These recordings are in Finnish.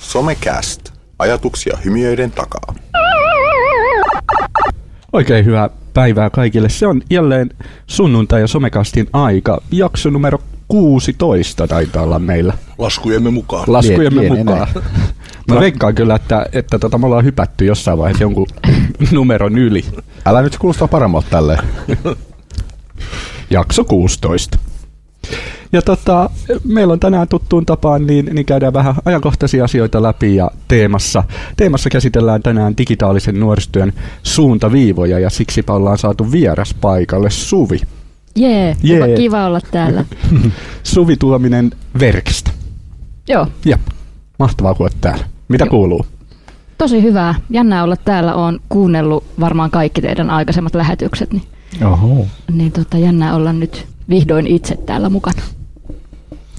Somecast. Ajatuksia hymiöiden takaa. Oikein hyvää päivää kaikille. Se on jälleen sunnuntai ja somekastin aika. Jakso numero 16 taitaa olla meillä. Laskujemme mukaan. Laskujemme Lienee mukaan. Mä veikkaan kyllä, että, että tota, me ollaan hypätty jossain vaiheessa jonkun numeron yli. Älä nyt kuulostaa paremmalta tälle. Jakso 16. Ja tota, meillä on tänään tuttuun tapaan, niin, niin käydään vähän ajankohtaisia asioita läpi ja teemassa, teemassa käsitellään tänään digitaalisen nuorisotyön suuntaviivoja ja siksi ollaan saatu vieras paikalle Suvi. Jee, Jee. Kiva olla täällä. Suvi Tuominen Verkistä. Joo, Ja mahtavaa kun olet täällä. Mitä Joo. kuuluu? tosi hyvää. Jännää olla täällä. Olen kuunnellut varmaan kaikki teidän aikaisemmat lähetykset, niin, Oho. niin tota, jännää olla nyt vihdoin itse täällä mukana.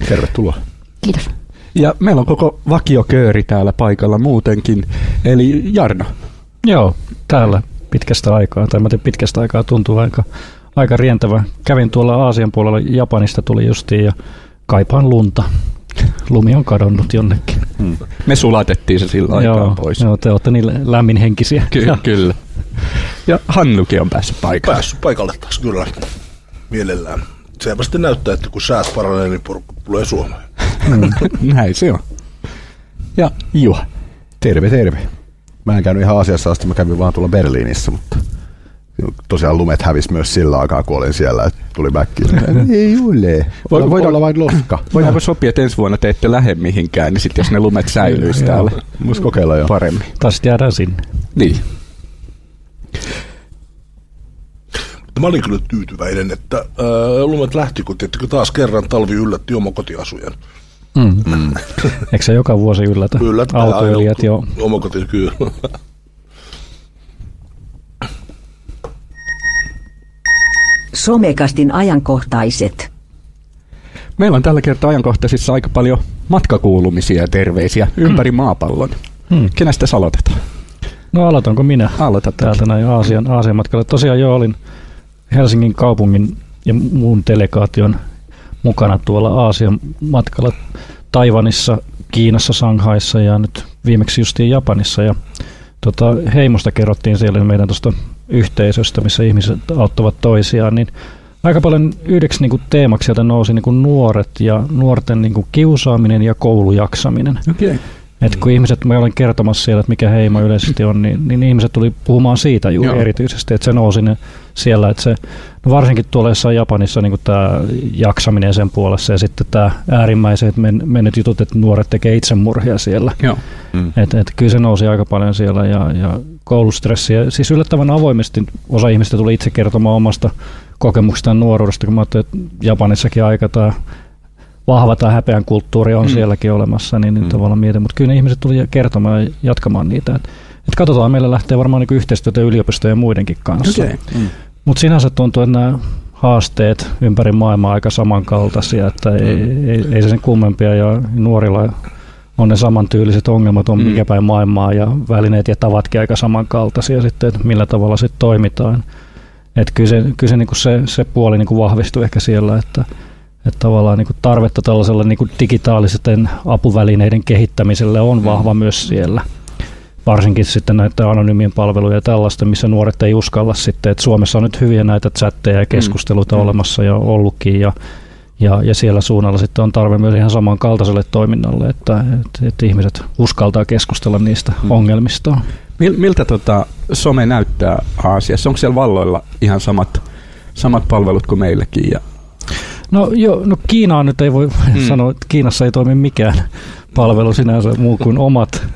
Tervetuloa. Kiitos. Ja meillä on koko vakiokööri täällä paikalla muutenkin. Eli Jarno. Joo, täällä pitkästä aikaa, tai mä pitkästä aikaa tuntuu aika, aika rientävä. Kävin tuolla Aasian puolella, Japanista tuli justiin ja kaipaan lunta. Lumi on kadonnut jonnekin. Me sulatettiin se sillä aikaa joo, pois. joo, te olette niin lämminhenkisiä. Ky- kyllä. Ja Hannukin on päässyt paikalle. Päässyt paikalle taas kyllä mielellään. Sitten näyttää, että kun säät paranee, niin porukka tulee Suomeen. Näin se on. Ja Juha. Terve, terve. Mä en käynyt ihan asiassa asti, mä kävin vaan tuolla Berliinissä, mutta tosiaan lumet hävisi myös sillä aikaa, kun olin siellä, että tuli backiin. Ei ole. Voiko- Voidaan olla vain loska. Voidaanko sopia, että ensi vuonna te ette lähde mihinkään, niin sitten jos ne lumet säilyisi täällä Musta kokeilla jo. paremmin. Sitten jäädään sinne. Niin. Mutta mä olin kyllä tyytyväinen, että ää, lumet lähti, kun tiettikö taas kerran talvi yllätti omakotiasujen. Mm. Mm. Eikö se joka vuosi yllätä? Yllättää Autoilijat jo. Omakoti, kyllä. Somekastin ajankohtaiset. Meillä on tällä kertaa ajankohtaisissa aika paljon matkakuulumisia ja terveisiä ympäri maapallon. Hmm. Kenestä sä aloitetaan? No aloitanko minä? Aloita täältä näin Aasian, Aasian matkalla. Tosiaan jo olin Helsingin kaupungin ja muun delegaation mukana tuolla Aasian matkalla Taivanissa, Kiinassa, Shanghaissa ja nyt viimeksi justiin Japanissa. Ja tota, heimosta kerrottiin siellä meidän tuosta yhteisöstä, missä ihmiset auttavat toisiaan, niin aika paljon yhdeksi niin kuin teemaksi sieltä nousi niin kuin nuoret ja nuorten niin kuin kiusaaminen ja koulujaksaminen. Okay. Et kun ihmiset, mä olen kertomassa siellä, että mikä heimo yleisesti on, niin, niin ihmiset tuli puhumaan siitä juuri Joo. Joo. erityisesti, että se nousi ne siellä, että se, no varsinkin tuolla jossain Japanissa niin tämä jaksaminen sen puolessa ja sitten tämä äärimmäiset men, mennyt jutut, että nuoret tekee itsemurhia siellä. Joo. Mm. Et, et kyllä se nousi aika paljon siellä ja, ja koulustressiä. Siis yllättävän avoimesti osa ihmistä tuli itse kertomaan omasta kokemuksestaan nuoruudesta, kun mä ajattelin, että Japanissakin aika tämä vahva tämä häpeän kulttuuri on Mm. mm. sielläkin olemassa, niin, niin Mm. tavallaan mietin. Mutta kyllä ne ihmiset tuli kertomaan ja jatkamaan niitä. Et, et katsotaan, meillä lähtee varmaan niin yhteistyötä yliopistojen ja muidenkin kanssa. Okay. Mm. Mutta sinänsä tuntuu, että nämä haasteet ympäri maailmaa aika samankaltaisia, että ei, ei, ei se sen kummempia ja nuorilla on ne samantyyliset ongelmat, on Mm. mikä päin maailmaa ja välineet ja tavatkin aika samankaltaisia sitten, että millä tavalla sitten toimitaan. Että kyllä se, kyllä se, niinku se, se puoli niinku vahvistui ehkä siellä, että, että tavallaan niinku tarvetta tällaiselle niinku digitaalisten apuvälineiden kehittämiselle on vahva myös siellä. Varsinkin sitten näitä anonyymien palveluja ja tällaista, missä nuoret ei uskalla sitten. Et Suomessa on nyt hyviä näitä chatteja ja keskusteluita Mm. mm. olemassa ja ollutkin ja, ja, ja siellä suunnalla sitten on tarve myös ihan samankaltaiselle toiminnalle, että, että, että ihmiset uskaltaa keskustella niistä Mm. mm. ongelmistaan. Mil, miltä tota some näyttää Aasiassa? Onko siellä valloilla ihan samat, samat palvelut kuin meilläkin? Ja, No, jo, no Kiinaa nyt ei voi Mm. sanoa, että Kiinassa ei toimi mikään palvelu sinänsä muu kuin omat.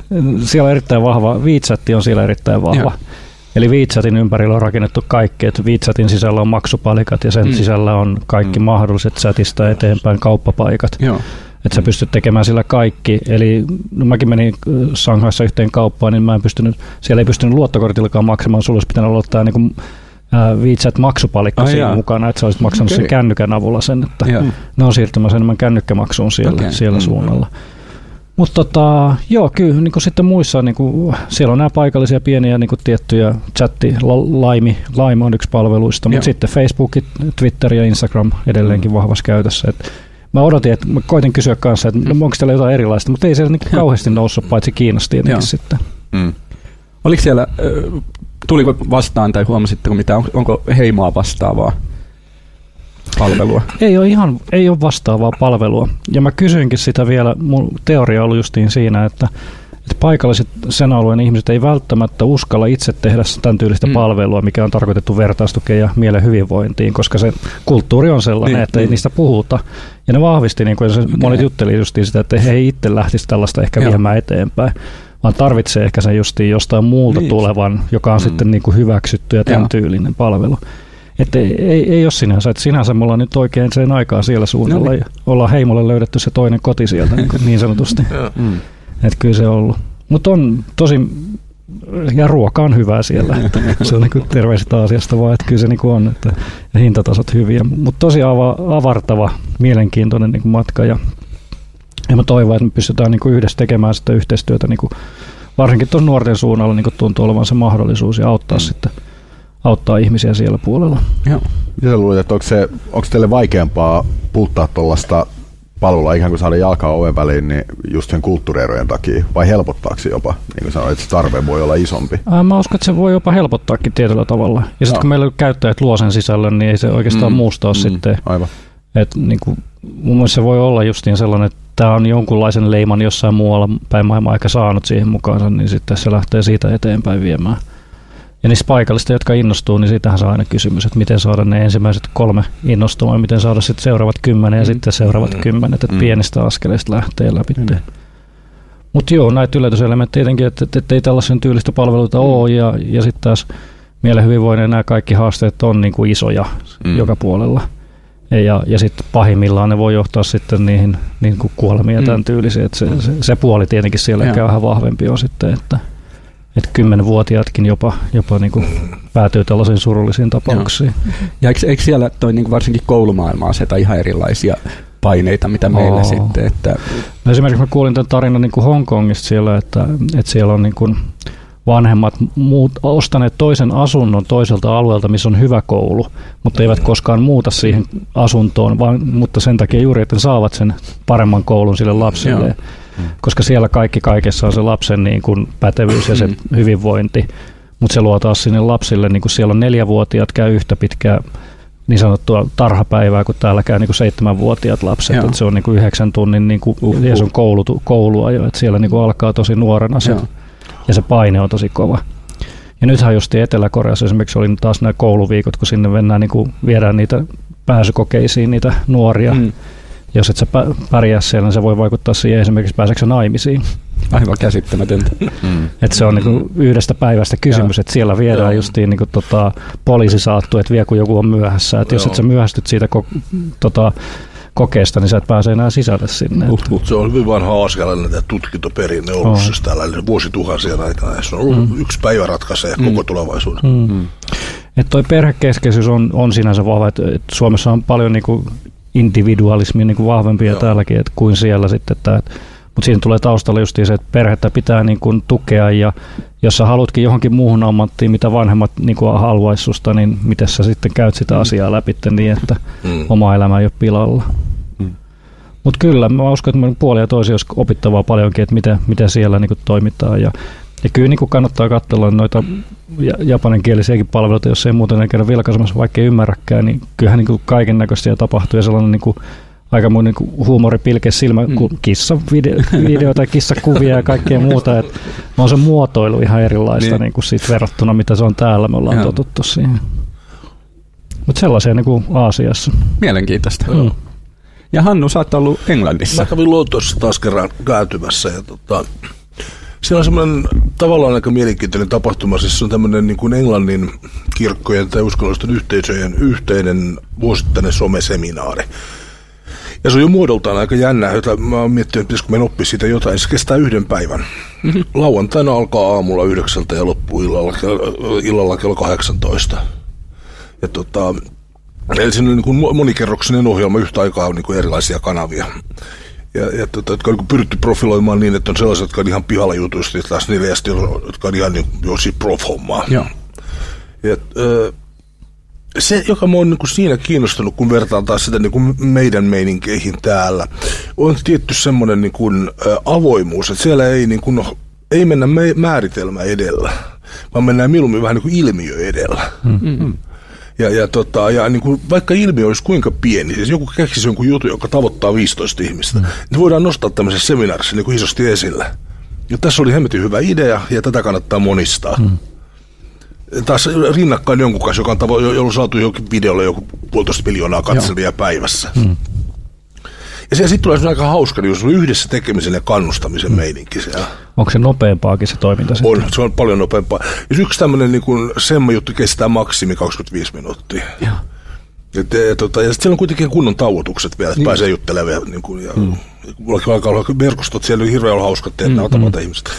Siellä on erittäin vahva, WeChat on siellä erittäin vahva. Joo. Eli WeChatin ympärillä on rakennettu kaikki, että WeChatin sisällä on maksupalikat ja sen Mm. sisällä on kaikki Mm. mahdolliset chatista eteenpäin kauppapaikat. joo. Että sä pystyt tekemään sillä kaikki. Eli no mäkin menin äh, Shanghaissa yhteen kauppaan, niin mä en pystynyt, siellä ei pystynyt luottokortillakaan maksamaan. Sulla olisi pitänyt olla tämä niin WeChat-maksupalikka Ai siinä jaa. mukana, että sä olisit maksanut Okei. sen kännykän avulla sen, että Joo. ne on siirtymässä enemmän kännykkämaksuun siellä, okay. siellä Mm. suunnalla. Mutta tota, joo, kyllä niin kuin sitten muissa, niin kuin, siellä on nämä paikallisia pieniä niin kuin tiettyjä chatti, la- Laimi, Laima on yksi palveluista, Joo. mutta sitten Facebook, Twitter ja Instagram edelleenkin vahvassa käytössä. Et mä odotin, että mä koitin kysyä kanssa, että no, onko teillä jotain erilaista, mutta ei se niin kauheasti noussut, paitsi Kiinasta tietenkin Joo. sitten. Mm. Oliko siellä, tuliko vastaan tai huomasitteko mitä, on- onko heimoa vastaavaa palvelua? Ei ole ihan ei ole vastaavaa palvelua. Ja mä kysyinkin sitä vielä, mun teoria oli justiin siinä, että, että paikalliset sen alueen ihmiset ei välttämättä uskalla itse tehdä tämän tyylistä Mm. palvelua, mikä on tarkoitettu vertaistukeen ja mielen hyvinvointiin, koska se kulttuuri on sellainen, Niin, niin, että ei niin. niistä puhuta. Ja ne vahvisti, niin kuin se, monet jutteli justiin sitä, että he ei itse lähtisi tällaista ehkä Joo. viemään eteenpäin vaan tarvitsee ehkä sen justiin jostain muulta Niin. tulevan, joka on mm. sitten niin kuin hyväksytty ja tämän Joo. tyylinen palvelu. Että ei, ei, ei ole sinänsä, että sinänsä me ollaan nyt oikein sen aikaa siellä suunnalla No niin. ja ollaan heimolle löydetty se toinen koti sieltä niin, kuin niin sanotusti. Mm. Että kyllä se on ollut. Mutta on tosi, ja ruoka on hyvää siellä. Että se on niin kuin terveiset Aasiasta vaan, että kyllä se niin kuin on, että hintatasot hyviä. Mutta tosi ava, avartava, mielenkiintoinen niin kuin matka ja, ja mä toivon, että me pystytään niin kuin yhdessä tekemään sitä yhteistyötä niin kuin, varsinkin tuon nuorten suunnalla niin kuin tuntuu olevan se mahdollisuus ja auttaa mm. sitten auttaa ihmisiä siellä puolella. Joo. Mitä luulet, että onko, se, onko teille vaikeampaa puuttaa tuollaista palvelua ikään kuin saada jalkaa oven väliin niin just sen kulttuurierojen takia, vai helpottaako se jopa? Niin kuin sanoit, että se tarve voi olla isompi. Ää, Mä uskon, että se voi jopa helpottaakin tietyllä tavalla. Ja sitten kun meillä käyttäjät luo sen sisällön, niin ei se oikeastaan Mm. mm. muusta ole mm. sitten. Aivan. Et niin kuin, mun mielestä se voi olla justiin sellainen, että tämä on jonkunlaisen leiman jossain muualla päin maailmaa ehkä saanut siihen mukaansa, niin sitten se lähtee siitä eteenpäin viemään. Ja niistä paikallista, jotka innostuu, niin siitähän saa aina kysymys, että miten saada ne ensimmäiset kolme innostumaan, ja miten saada sitten seuraavat kymmenen ja Mm. sitten seuraavat Mm. kymmenet, että Mm. pienistä askeleista lähtee läpi. Mm. Mutta joo, näitä yllätyselementtejä tietenkin, että, että, että ei tällaisen tyylistä palveluita Mm. ole, ja, ja sitten taas mielen hyvinvoinnin nämä kaikki haasteet on niin kuin isoja mm. joka puolella. Ja, ja sitten pahimmillaan ne voi johtaa sitten niihin niin kuin kuolemiin ja Mm. tämän tyylisiin. Se, se, se, puoli tietenkin siellä Joo. ehkä vähän vahvempi on sitten, että, että kymmenvuotiaatkin jopa, jopa niin kuin päätyy tällaisiin surullisiin tapauksiin. Ja eikö, eikö siellä toi niin varsinkin koulumaailma aseta ihan erilaisia paineita, mitä meillä Oo. sitten, että No esimerkiksi mä kuulin tämän tarinan niin kuin Hongkongista siellä, että, että siellä on niin kuin vanhemmat muut, ostaneet toisen asunnon toiselta alueelta, missä on hyvä koulu, mutta eivät koskaan muuta siihen asuntoon, vaan, mutta sen takia juuri, että saavat sen paremman koulun sille lapsille. Joo. Koska siellä kaikki kaikessa on se lapsen niin kuin pätevyys ja se Mm. hyvinvointi, mutta se luo taas sinne lapsille, niin kuin siellä on neljävuotiaat käy yhtä pitkää niin sanottua tarhapäivää, kun täällä käy niin kuin seitsemänvuotiaat lapset. Joo. Et se on niin kuin yhdeksän tunnin niin kuin, se on koulutu, koulua jo, että siellä niin kuin alkaa tosi nuorena se, Joo. Ja se paine on tosi kova. Ja nythän just Etelä-Koreassa esimerkiksi oli taas nämä kouluviikot, kun sinne mennään, niin kuin viedään niitä pääsykokeisiin niitä nuoria. Mm. mm, Jos et sä pä- pärjää siellä, niin se voi vaikuttaa siihen esimerkiksi pääseekö naimisiin. aivan käsittämätöntä. Mm. Et se on niinku yhdestä päivästä kysymys, että siellä viedään Joo. justiin niinku tota, poliisi saattu, että vie kun joku on myöhässä. Et jos et sä myöhästyt siitä ko- tota, kokeesta, niin sä et pääse enää sisälle sinne. Uh, uh. Se on hyvin vanha aasialainen tämä tutkintoperinne ollut On. siis tällainen vuosituhansien aikana. Ja Se on ollut mm. yksi päivä ratkaisee mm. koko tulevaisuuden. Mm. Mm. Et toi perhekeskeisyys on, on sinänsä vahva. Et, et Suomessa on paljon niinku individualismi niinku vahvempi ja Joo. täälläkin et kuin siellä sitten. Mutta siinä tulee taustalla just se, että perhettä pitää niinku tukea ja jos sä halutkin johonkin muuhun ammattiin, mitä vanhemmat niinku haluaisi susta, niin miten sä sitten käyt sitä asiaa läpi niin, että Mm. oma elämä ei ole pilalla. Mm. Mutta kyllä, mä uskon, että puolia ja toisia olisi opittavaa paljonkin, että miten, miten siellä niin toimitaan. Ja, ja kyllä niin kannattaa katsella noita ja- japaninkielisiäkin palveluita, jos ei muuten käydä vilkaisemassa, vaikka ei ymmärräkään, niin kyllähän niin kaiken näköistä tapahtuu ja sellainen niin kuin, aika mun niin huumoripilke silmä, Mm. mm. kissavideoita, kissakuvia ja kaikkea muuta. Et on se muotoilu ihan erilaista Niin. niin. Niin siitä verrattuna, mitä se on täällä. Me ollaan Joo. totuttu siihen. Mutta sellaisia niin kuin Aasiassa. Mielenkiintoista. Mm. Ja Hannu, sä oot ollut Englannissa. Mä kävin Lontoossa taas kerran kääntymässä ja tota, siellä on semmoinen tavallaan aika mielenkiintoinen tapahtuma. Siis se on tämmöinen niin kuin Englannin kirkkojen tai uskonnollisten yhteisöjen yhteinen vuosittainen someseminaari. Ja se on jo muodoltaan aika jännä, jota mä oon miettinyt, että pitäisikö meidän oppia siitä jotain. Se kestää yhden päivän. Lauantaina alkaa aamulla yhdeksältä ja loppuu illalla, illalla kello 18. Ja tota, Eli siinä on niin kuin monikerroksinen ohjelma, yhtä aikaa on niin kuin erilaisia kanavia. ja, ja tota, jotka on niin pyritty profiloimaan niin, että on sellaisia, jotka on ihan pihalla jutuista, ja taas jotka on ihan niin, jo siis prof-hommaa. Joo. Ja, ö, se, joka mua on niin kuin siinä kiinnostunut, kun vertaan taas sitä niin kuin meidän meininkeihin täällä, on tietty semmoinen niin kuin, ä, avoimuus, että siellä ei, niin kuin, ei mennä me, määritelmä edellä, vaan mennään mieluummin vähän niin kuin ilmiö edellä. Mm-hmm. Ja, ja, tota, ja niin kuin, vaikka ilmiö olisi kuinka pieni, siis joku keksisi jonkun jutun, joka tavoittaa 15 ihmistä, mm. niin voidaan nostaa tämmöisessä seminaarissa niin kuin isosti esille. Ja tässä oli hemmetin hyvä idea, ja tätä kannattaa monistaa. Mm taas rinnakkain jonkun kanssa, joka on tavo- jo- on saatu jokin videolle joku puolitoista miljoonaa katselijaa päivässä. Hmm. Ja se sitten tulee aika hauska, niin jos on yhdessä tekemisen ja kannustamisen hmm. meininki siellä. Onko se nopeampaakin se toiminta sitten? On, se on paljon nopeampaa. Jos yksi tämmöinen niin semma juttu kestää maksimi 25 minuuttia. Joo. Et, ja, tota, ja sitten siellä on kuitenkin kunnon tauotukset vielä, että niin. pääsee juttelemaan. Niin kuin, ja, mm. Mullakin alkaa olla verkostot, siellä oli hirveän hauskat teet, mm, mm. ihmiset.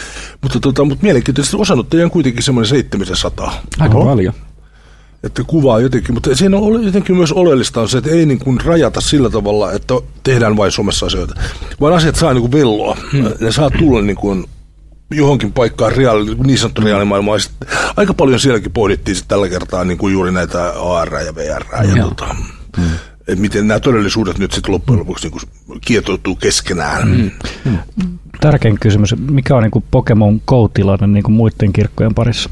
Mutta, tota, mutta mielenkiintoisesti osannuttajia on kuitenkin semmoinen 700. Aika Oho. paljon. Että kuvaa jotenkin, mutta siinä on jotenkin myös oleellista on se, että ei niin kuin rajata sillä tavalla, että tehdään vain somessa asioita, vaan asiat saa niin kuin velloa. Hmm. Ne saa tulla niin kuin johonkin paikkaan reaali, niin sanottu reaalimaailmaa. Aika paljon sielläkin pohdittiin sit tällä kertaa niin kuin juuri näitä AR ja VR ja tota, hmm. että miten nämä todellisuudet nyt sitten loppujen lopuksi niin kietoutuu keskenään. Hmm. Hmm. Tärkein kysymys, mikä on niin kuin Pokemon Go-tilanne niin kuin muiden kirkkojen parissa?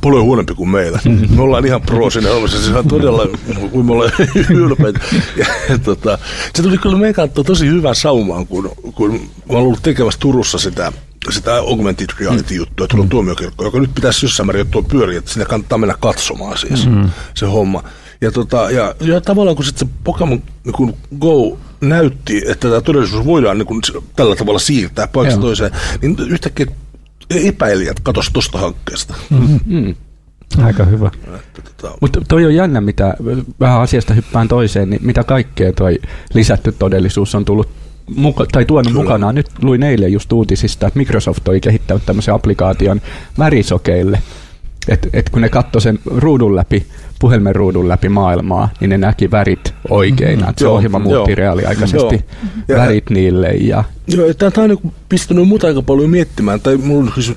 Paljon huonompi kuin meillä. Mm-hmm. Me ollaan ihan pro sinne olemassa. Se on todella, kuin me ollaan ylpeitä. Ja, ja, tota, se tuli kyllä meidän tosi hyvän saumaan, kun, kun mä olen ollut tekemässä Turussa sitä sitä augmented reality-juttua, että on tuomiokirkko, joka nyt pitäisi jossain määrin tuo pyöriä, että sinne kannattaa mennä katsomaan siis mm. se homma. Ja, tota, ja, ja tavallaan kun sitten se Pokemon niin kun Go näytti, että tämä todellisuus voidaan niin kun, tällä tavalla siirtää paikasta toiseen, niin yhtäkkiä epäilijät katosi tuosta hankkeesta. Mm-hmm. Mm. Aika hyvä. Tota... Mutta toi on jännä, mitä vähän asiasta hyppään toiseen, niin mitä kaikkea toi lisätty todellisuus on tullut muka, tai tuonut Kyllä. mukanaan. Nyt luin eilen just uutisista, että Microsoft oli kehittänyt tämmöisen applikaation värisokeille. Et, et kun ne katsoi sen ruudun läpi, puhelimen ruudun läpi maailmaa, niin ne näki värit oikeina. Mm-hmm. Se joo, ohjelma muutti joo, reaaliaikaisesti joo. värit ja, niille. Ja... Joo, tämä on niin pistänyt muuta aika paljon miettimään, tai minulla on, siis,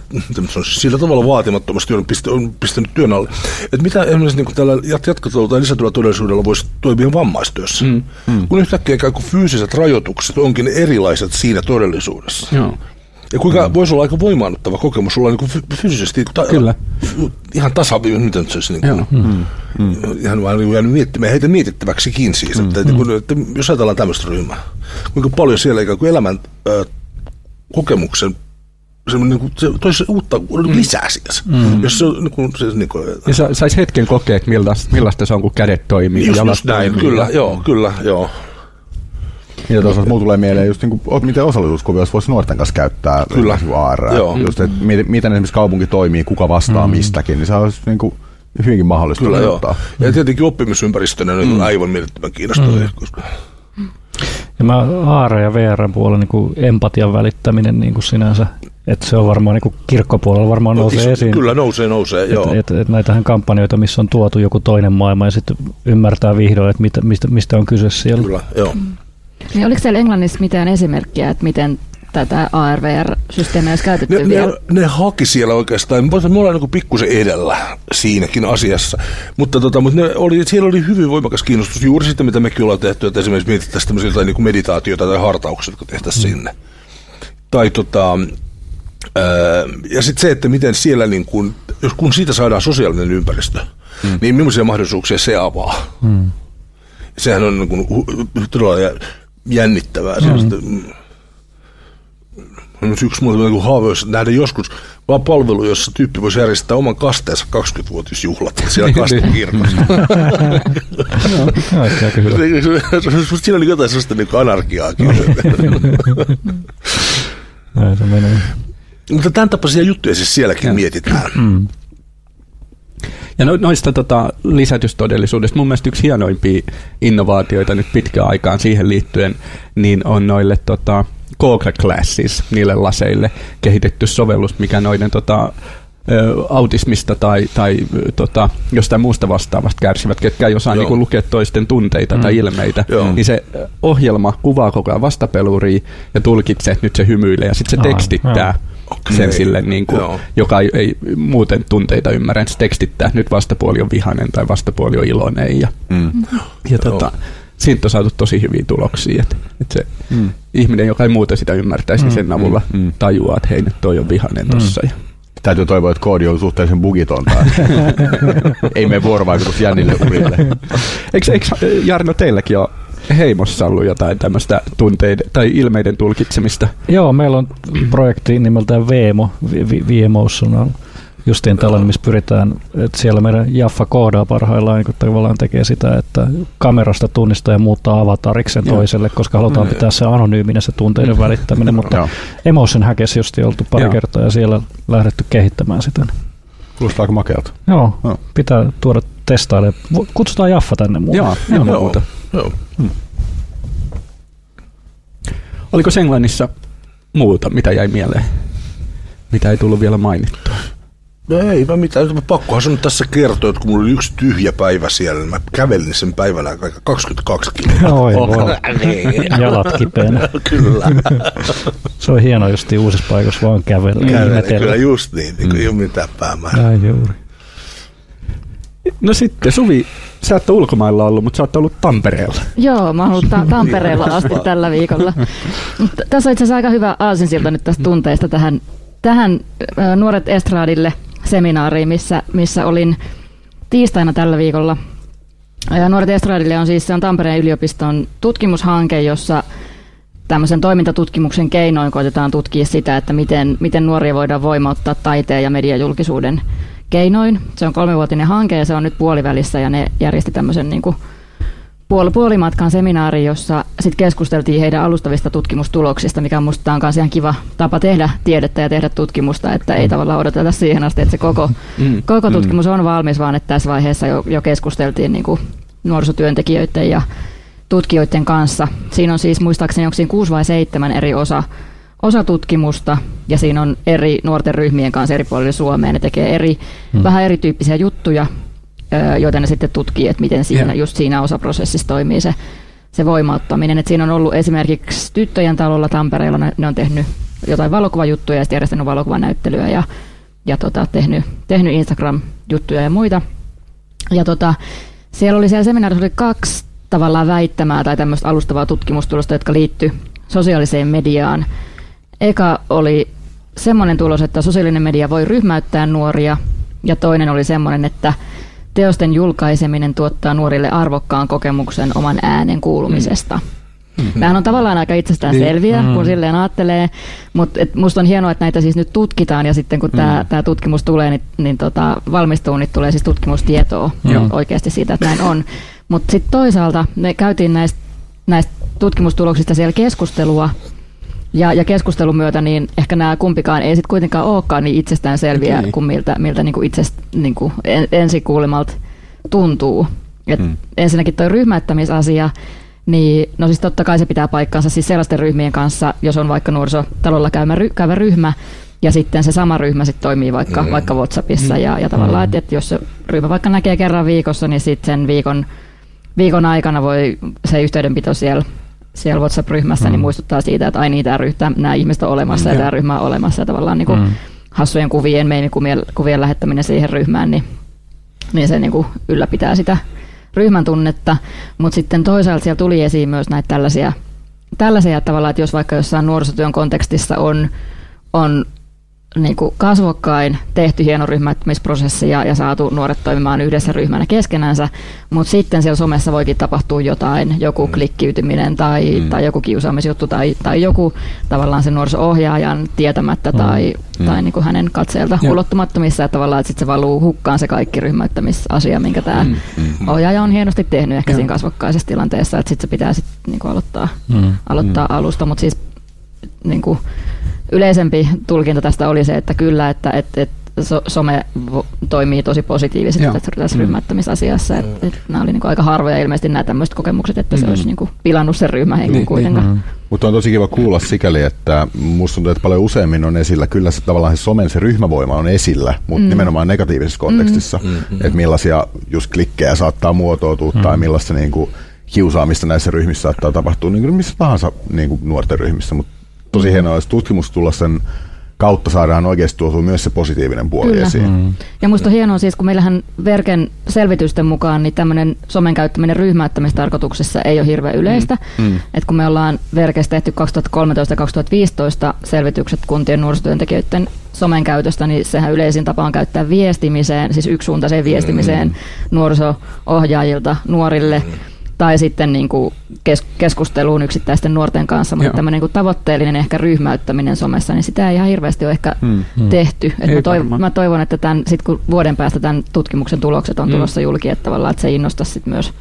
sillä tavalla vaatimattomasti on, pistä, on pistänyt työn alle. Että mitä esimerkiksi niin tällä jatkotuolla tai lisätyllä todellisuudella voisi toimia vammaistyössä. Mm, mm. Kun yhtäkkiä ikään kuin fyysiset rajoitukset onkin erilaiset siinä todellisuudessa. Joo. Ja kuinka mm. voisi olla aika voimaannuttava kokemus olla niin fyysisesti ta- Kyllä. ihan tasaviin, miten se olisi niin kuin, mm. Mm. ihan vaan niin miettimään heitä mietittäväksikin siis, mm. että, mm. Kun, että jos ajatellaan tämmöistä ryhmää, kuinka paljon siellä ikään kuin elämän äh, kokemuksen se, niin kuin, se toisi uutta mm. lisää siis. Mm. Jos se, niin kuin, se, niin kuin, ja sa, saisi hetken kokea, että millaista, millaista se on, kun kädet toimii. Just, just näin, toimii. kyllä, joo, kyllä, joo. Ja toisaalta muu tulee mieleen just niin kuin, miten osallisuuskuvia voisi nuorten kanssa käyttää Kyllä. AR. Joo. Just, että miten, miten esimerkiksi kaupunki toimii, kuka vastaa mm. mistäkin, niin se olisi niin kuin, hyvinkin mahdollista. Kyllä, joo. Ja tietenkin oppimisympäristönä mm. on aivan mielettömän kiinnostavaa. Mm. Koska... Ja mä AR ja VR puolella niin kuin empatian välittäminen niin kuin sinänsä, että se on varmaan niin kuin kirkkopuolella varmaan nousee Iso, esiin. Kyllä nousee, nousee, joo. Et, et, et näitähän kampanjoita, missä on tuotu joku toinen maailma ja sitten ymmärtää vihdoin, että mit, mistä, mistä on kyse siellä. Kyllä, joo. Mm. Niin oliko siellä Englannissa mitään esimerkkiä, että miten tätä ARVR-systeemiä olisi käytetty ne, vielä? Ne, ne haki siellä oikeastaan, me ollaan niin pikkusen edellä siinäkin asiassa, mutta, tota, mutta ne oli, siellä oli hyvin voimakas kiinnostus juuri sitten, mitä mekin ollaan tehty, että esimerkiksi mietittäisiin tämmöisiä jotain niin meditaatioita tai hartauksia, jotka tehtäisiin mm. sinne. Tai tota, Öö, ja sitten se, että miten siellä, niin kun, jos kun siitä saadaan sosiaalinen ympäristö, mm. niin millaisia mahdollisuuksia se avaa. Mm. Sehän on niin kun, todella jännittävää. Mm-hmm. On yksi muuta niin haave, jos nähdä joskus vaan palvelu, jossa tyyppi voisi järjestää oman kasteensa 20-vuotisjuhlat siellä kastekirkossa. Siinä oli jotain sellaista niin anarkiaakin. Näin se menee. Mutta tämän tapaisia juttuja siis sielläkin mietitään. Mm. Ja no, noista tota, lisätystodellisuudesta mun mielestä yksi hienoimpia innovaatioita nyt pitkään aikaan siihen liittyen, niin on noille tota, Cobra Classes, niille laseille kehitetty sovellus, mikä noiden tota, autismista tai, tai tota, jostain muusta vastaavasta kärsivät, ketkä ei osaa Joo. niinku lukea toisten tunteita mm. tai ilmeitä, Joo. niin se ohjelma kuvaa koko ajan vastapeluria ja tulkitsee, että nyt se hymyilee ja sitten se tekstittää Okei. sen sille, niin kuin, Joo. joka ei, ei muuten tunteita ymmärrä, että se tekstittää, nyt vastapuoli on vihainen tai vastapuoli on iloinen ja, Mm. ja tota, siitä on saatu tosi hyviä tuloksia, että, että se Mm. ihminen, joka ei muuten sitä ymmärtäisi, mm, sen avulla mm, mm, mm. tajuaa, että hei nyt toi on vihainen tossa. Ja, Täytyy toivoa, että koodi on suhteellisen bugitonta. Ei mene vuorovaikutus jännille urille. eikö, eikö Jarno teilläkin ole heimossa ollut jotain tämmöistä tunteiden tai ilmeiden tulkitsemista? Joo, meillä on projekti nimeltään Veemo, on justiin tällainen, missä pyritään, että siellä meidän Jaffa koodaa parhaillaan, niin kun tavallaan tekee sitä, että kamerasta tunnistaa ja muuttaa avatariksen Joo. toiselle, koska halutaan pitää se anonyyminen se tunteiden välittäminen, mutta Joo. Emotion Hackers just oltu pari Joo. kertaa ja siellä lähdetty kehittämään sitä. Kuulostaa aika makealta. Joo, Joo. pitää tuoda testaille. Vo- Kutsutaan Jaffa tänne muuten. Joo, ilman Joo. muuta. Joo. Oliko Englannissa muuta, mitä jäi mieleen? Mitä ei tullut vielä mainittua? No ei mä mitään, mä pakkohan sun tässä kertoa, että kun mulla oli yksi tyhjä päivä siellä, niin mä kävelin sen päivän aikaa 22 kiloa. Oi, voi. Jalat kipeänä. Kyllä. Se on hieno just uusissa paikoissa vaan kävellä. Kävelin, ihmetellä. kyllä just niin, niin kuin ei ole mitään päämäärää. Näin juuri. No sitten Suvi, sä et ole ulkomailla ollut, mutta sä oot ollut Tampereella. Joo, mä oon ollut ta- Tampereella asti tällä viikolla. Mutta tässä on itse asiassa aika hyvä aasinsilta nyt tästä tunteista tähän, tähän Nuoret Estradille seminaariin, missä, missä olin tiistaina tällä viikolla. Ja Nuoret Estradille on siis se on Tampereen yliopiston tutkimushanke, jossa tämmöisen toimintatutkimuksen keinoin koitetaan tutkia sitä, että miten, miten nuoria voidaan voimauttaa taiteen ja mediajulkisuuden keinoin. Se on kolmevuotinen hanke ja se on nyt puolivälissä ja ne järjesti tämmöisen niin kuin puol- puolimatkan seminaari, jossa sitten keskusteltiin heidän alustavista tutkimustuloksista, mikä on musta on myös ihan kiva tapa tehdä tiedettä ja tehdä tutkimusta, että ei tavallaan odoteta siihen asti, että se koko, Mm. koko tutkimus on valmis, vaan että tässä vaiheessa jo, jo keskusteltiin niin kuin nuorisotyöntekijöiden ja tutkijoiden kanssa. Siinä on siis muistaakseni onko siinä kuusi vai seitsemän eri osa, osa tutkimusta ja siinä on eri nuorten ryhmien kanssa eri puolilla Suomea. Ne tekee eri, Mm. vähän erityyppisiä juttuja, joita ne sitten tutkii, että miten siinä, Joo. just siinä osaprosessissa toimii se, se voimauttaminen. Et siinä on ollut esimerkiksi Tyttöjen talolla Tampereella, ne, ne on tehnyt jotain valokuvajuttuja ja sitten järjestänyt valokuvanäyttelyä ja, ja tota, tehnyt, tehnyt Instagram-juttuja ja muita. Ja tota, siellä oli siellä seminaarissa oli kaksi tavallaan väittämää tai tämmöistä alustavaa tutkimustulosta, jotka liittyy sosiaaliseen mediaan. Eka oli semmoinen tulos, että sosiaalinen media voi ryhmäyttää nuoria, ja toinen oli semmoinen, että teosten julkaiseminen tuottaa nuorille arvokkaan kokemuksen oman äänen kuulumisesta. Mm-hmm. Nämähän on tavallaan aika itsestään selviä, Mm. kun silleen ajattelee, mutta musta on hienoa, että näitä siis nyt tutkitaan ja sitten kun tämä tää tutkimus tulee, niin, niin tota, valmistuu, niin tulee siis tutkimustietoa Joo. oikeasti siitä, että näin on. Mutta sitten toisaalta me käytiin näistä, näistä tutkimustuloksista siellä keskustelua, ja, ja keskustelun myötä niin ehkä nämä kumpikaan ei sitten kuitenkaan olekaan niin itsestään selviä Okei. kuin miltä, miltä niin kuin itsestä niin kuin en, ensikuulemalta tuntuu. Et Mm. Ensinnäkin tuo ryhmäyttämisasia, niin no siis totta kai se pitää paikkaansa siis sellaisten ryhmien kanssa, jos on vaikka nuorisotalolla käymä, ry, käyvä ryhmä, ja sitten se sama ryhmä sitten toimii vaikka, Mm. vaikka WhatsAppissa, ja, ja tavallaan, että, että jos se ryhmä vaikka näkee kerran viikossa, niin sitten sen viikon, viikon aikana voi se yhteydenpito siellä siellä WhatsApp-ryhmässä, mm. niin muistuttaa siitä, että ai niin, tämä ryhmä, nämä ihmiset on olemassa ja Joo. tämä ryhmä on olemassa ja tavallaan niin kuin Mm. hassujen kuvien, meemikuvien kuvien lähettäminen siihen ryhmään, niin, niin se niin kuin ylläpitää sitä ryhmän tunnetta, mutta sitten toisaalta siellä tuli esiin myös näitä tällaisia, tällaisia tavallaan, että jos vaikka jossain nuorisotyön kontekstissa on, on niin kuin kasvokkain tehty hieno ryhmäyttämisprosessi ja, ja saatu nuoret toimimaan yhdessä ryhmänä keskenänsä, mutta sitten siellä somessa voikin tapahtua jotain, joku klikkiytyminen tai, Mm. tai joku kiusaamisjuttu tai, tai joku tavallaan sen nuoriso-ohjaajan tietämättä Mm. tai, Mm. tai niin kuin hänen katseelta Joo. ulottumattomissa, että tavallaan että sit se valuu hukkaan se kaikki ryhmäyttämisasia, minkä tämä Mm. Mm. ohjaaja on hienosti tehnyt ehkä Joo. siinä kasvokkaisessa tilanteessa, että sitten se pitää sit niinku aloittaa, Mm. aloittaa alusta, mutta siis niinku, yleisempi tulkinta tästä oli se, että kyllä, että et, et so, some toimii tosi positiivisesti Joo. tässä, Mm. ryhmäyttämisasiassa. Et, et nämä oli niin kuin aika harvoja ilmeisesti nämä tämmöiset kokemukset, että se Mm. olisi niin kuin pilannut sen ryhmähengen Niin, kuitenkaan. Mm. Mutta on tosi kiva kuulla sikäli, että musta tuntuu, että paljon useammin on esillä. Kyllä se tavallaan se somen se ryhmävoima on esillä, mutta mm. nimenomaan negatiivisessa kontekstissa. Mm. Että millaisia just klikkejä saattaa muotoutua mm. tai millaista niinku kiusaamista näissä ryhmissä saattaa tapahtua niin kuin missä tahansa niinku nuorten ryhmissä. Mutta tosi hienoa, jos tutkimustulosten kautta saadaan oikeasti tuotua myös se positiivinen puoli Kyllä. esiin. Mm. Ja musta on hienoa siis, kun meillähän Verken selvitysten mukaan niin tämmöinen somen käyttäminen ryhmäyttämistarkoituksessa ei ole hirveän yleistä. Mm. Et kun me ollaan Verkessä tehty 2013 ja 2015 selvitykset kuntien nuorisotyöntekijöiden somen käytöstä, niin sehän yleisin tapa on käyttää viestimiseen, siis yksisuuntaiseen viestimiseen mm. nuoriso-ohjaajilta nuorille. Mm tai sitten niin kuin kes- keskusteluun yksittäisten nuorten kanssa, mutta Joo. tämmöinen niin kuin tavoitteellinen ehkä ryhmäyttäminen somessa, niin sitä ei ihan hirveästi ole ehkä Mm. tehty. Et mä, toivon, varmaan. mä toivon, että tämän, sit kun vuoden päästä tämän tutkimuksen tulokset on Mm. tulossa julki, että tavallaan että se innostaisi sit myös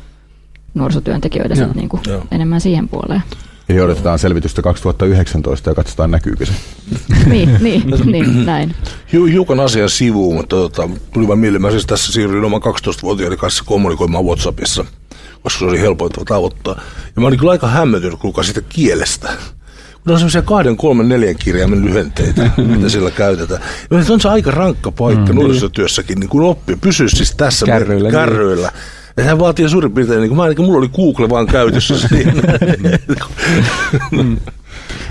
nuorisotyöntekijöitä Joo. sit niinku Joo. enemmän siihen puoleen. Eli odotetaan selvitystä 2019 ja katsotaan näkyykö se. niin, niin, niin, näin. Hiu, hiukan asian sivuun, mutta tota, tuli vaan mieleen, mä siis tässä siirryin oman 12-vuotiaiden kanssa kommunikoimaan Whatsappissa, koska se oli helpointa tavoittaa. Ja mä olin kyllä aika hämmentynyt, kuulkaa siitä kielestä. Kun on semmoisia kahden, kolmen, neljän kirjaimen lyhenteitä, mitä sillä käytetään. Ja on se aika rankka paikka mm, nuorisotyössäkin, niin kun oppii, pysyä siis tässä Kärryillä, niin. kärryillä. Ja hän vaatii suurin piirtein, niin kuin mä ainakin, mulla oli Google vaan käytössä siinä.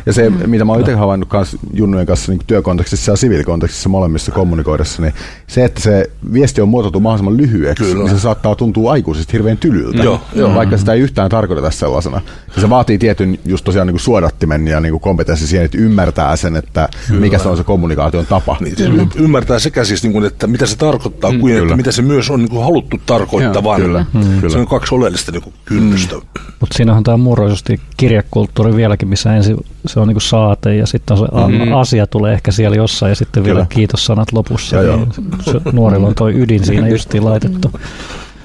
Ja se, mitä mä oon itse havainnut kans junnujen kanssa niin työkontekstissa ja siviilikontekstissa molemmissa kommunikoidessa, niin se, että se viesti on muotoiltu mahdollisimman lyhyeksi, Kyllä. niin se saattaa tuntua aikuisesta hirveän tylyltä, Joo, joo. vaikka sitä ei yhtään tarkoiteta sellaisena. Ja se vaatii tietyn just tosiaan niin kuin suodattimen ja niin kuin kompetenssi siihen, että ymmärtää sen, että mikä se on se kommunikaation tapa. Niin, siis y- ymmärtää sekä siis, niin kuin, että mitä se tarkoittaa, kuin että kyllä. mitä se myös on niin kuin haluttu tarkoittavan. Kyllä. Mm. Se Kyllä. on kaksi oleellista niin kuin kynnystä. Mutta siinähän tämä murroisesti kirjekulttuuri vieläkin, missä ensin se on niinku saate ja sitten se a- Mm. asia tulee ehkä siellä jossain ja sitten vielä Kyllä. kiitossanat lopussa. Joo. Niin se, nuorilla on toi ydin siinä justiin laitettu.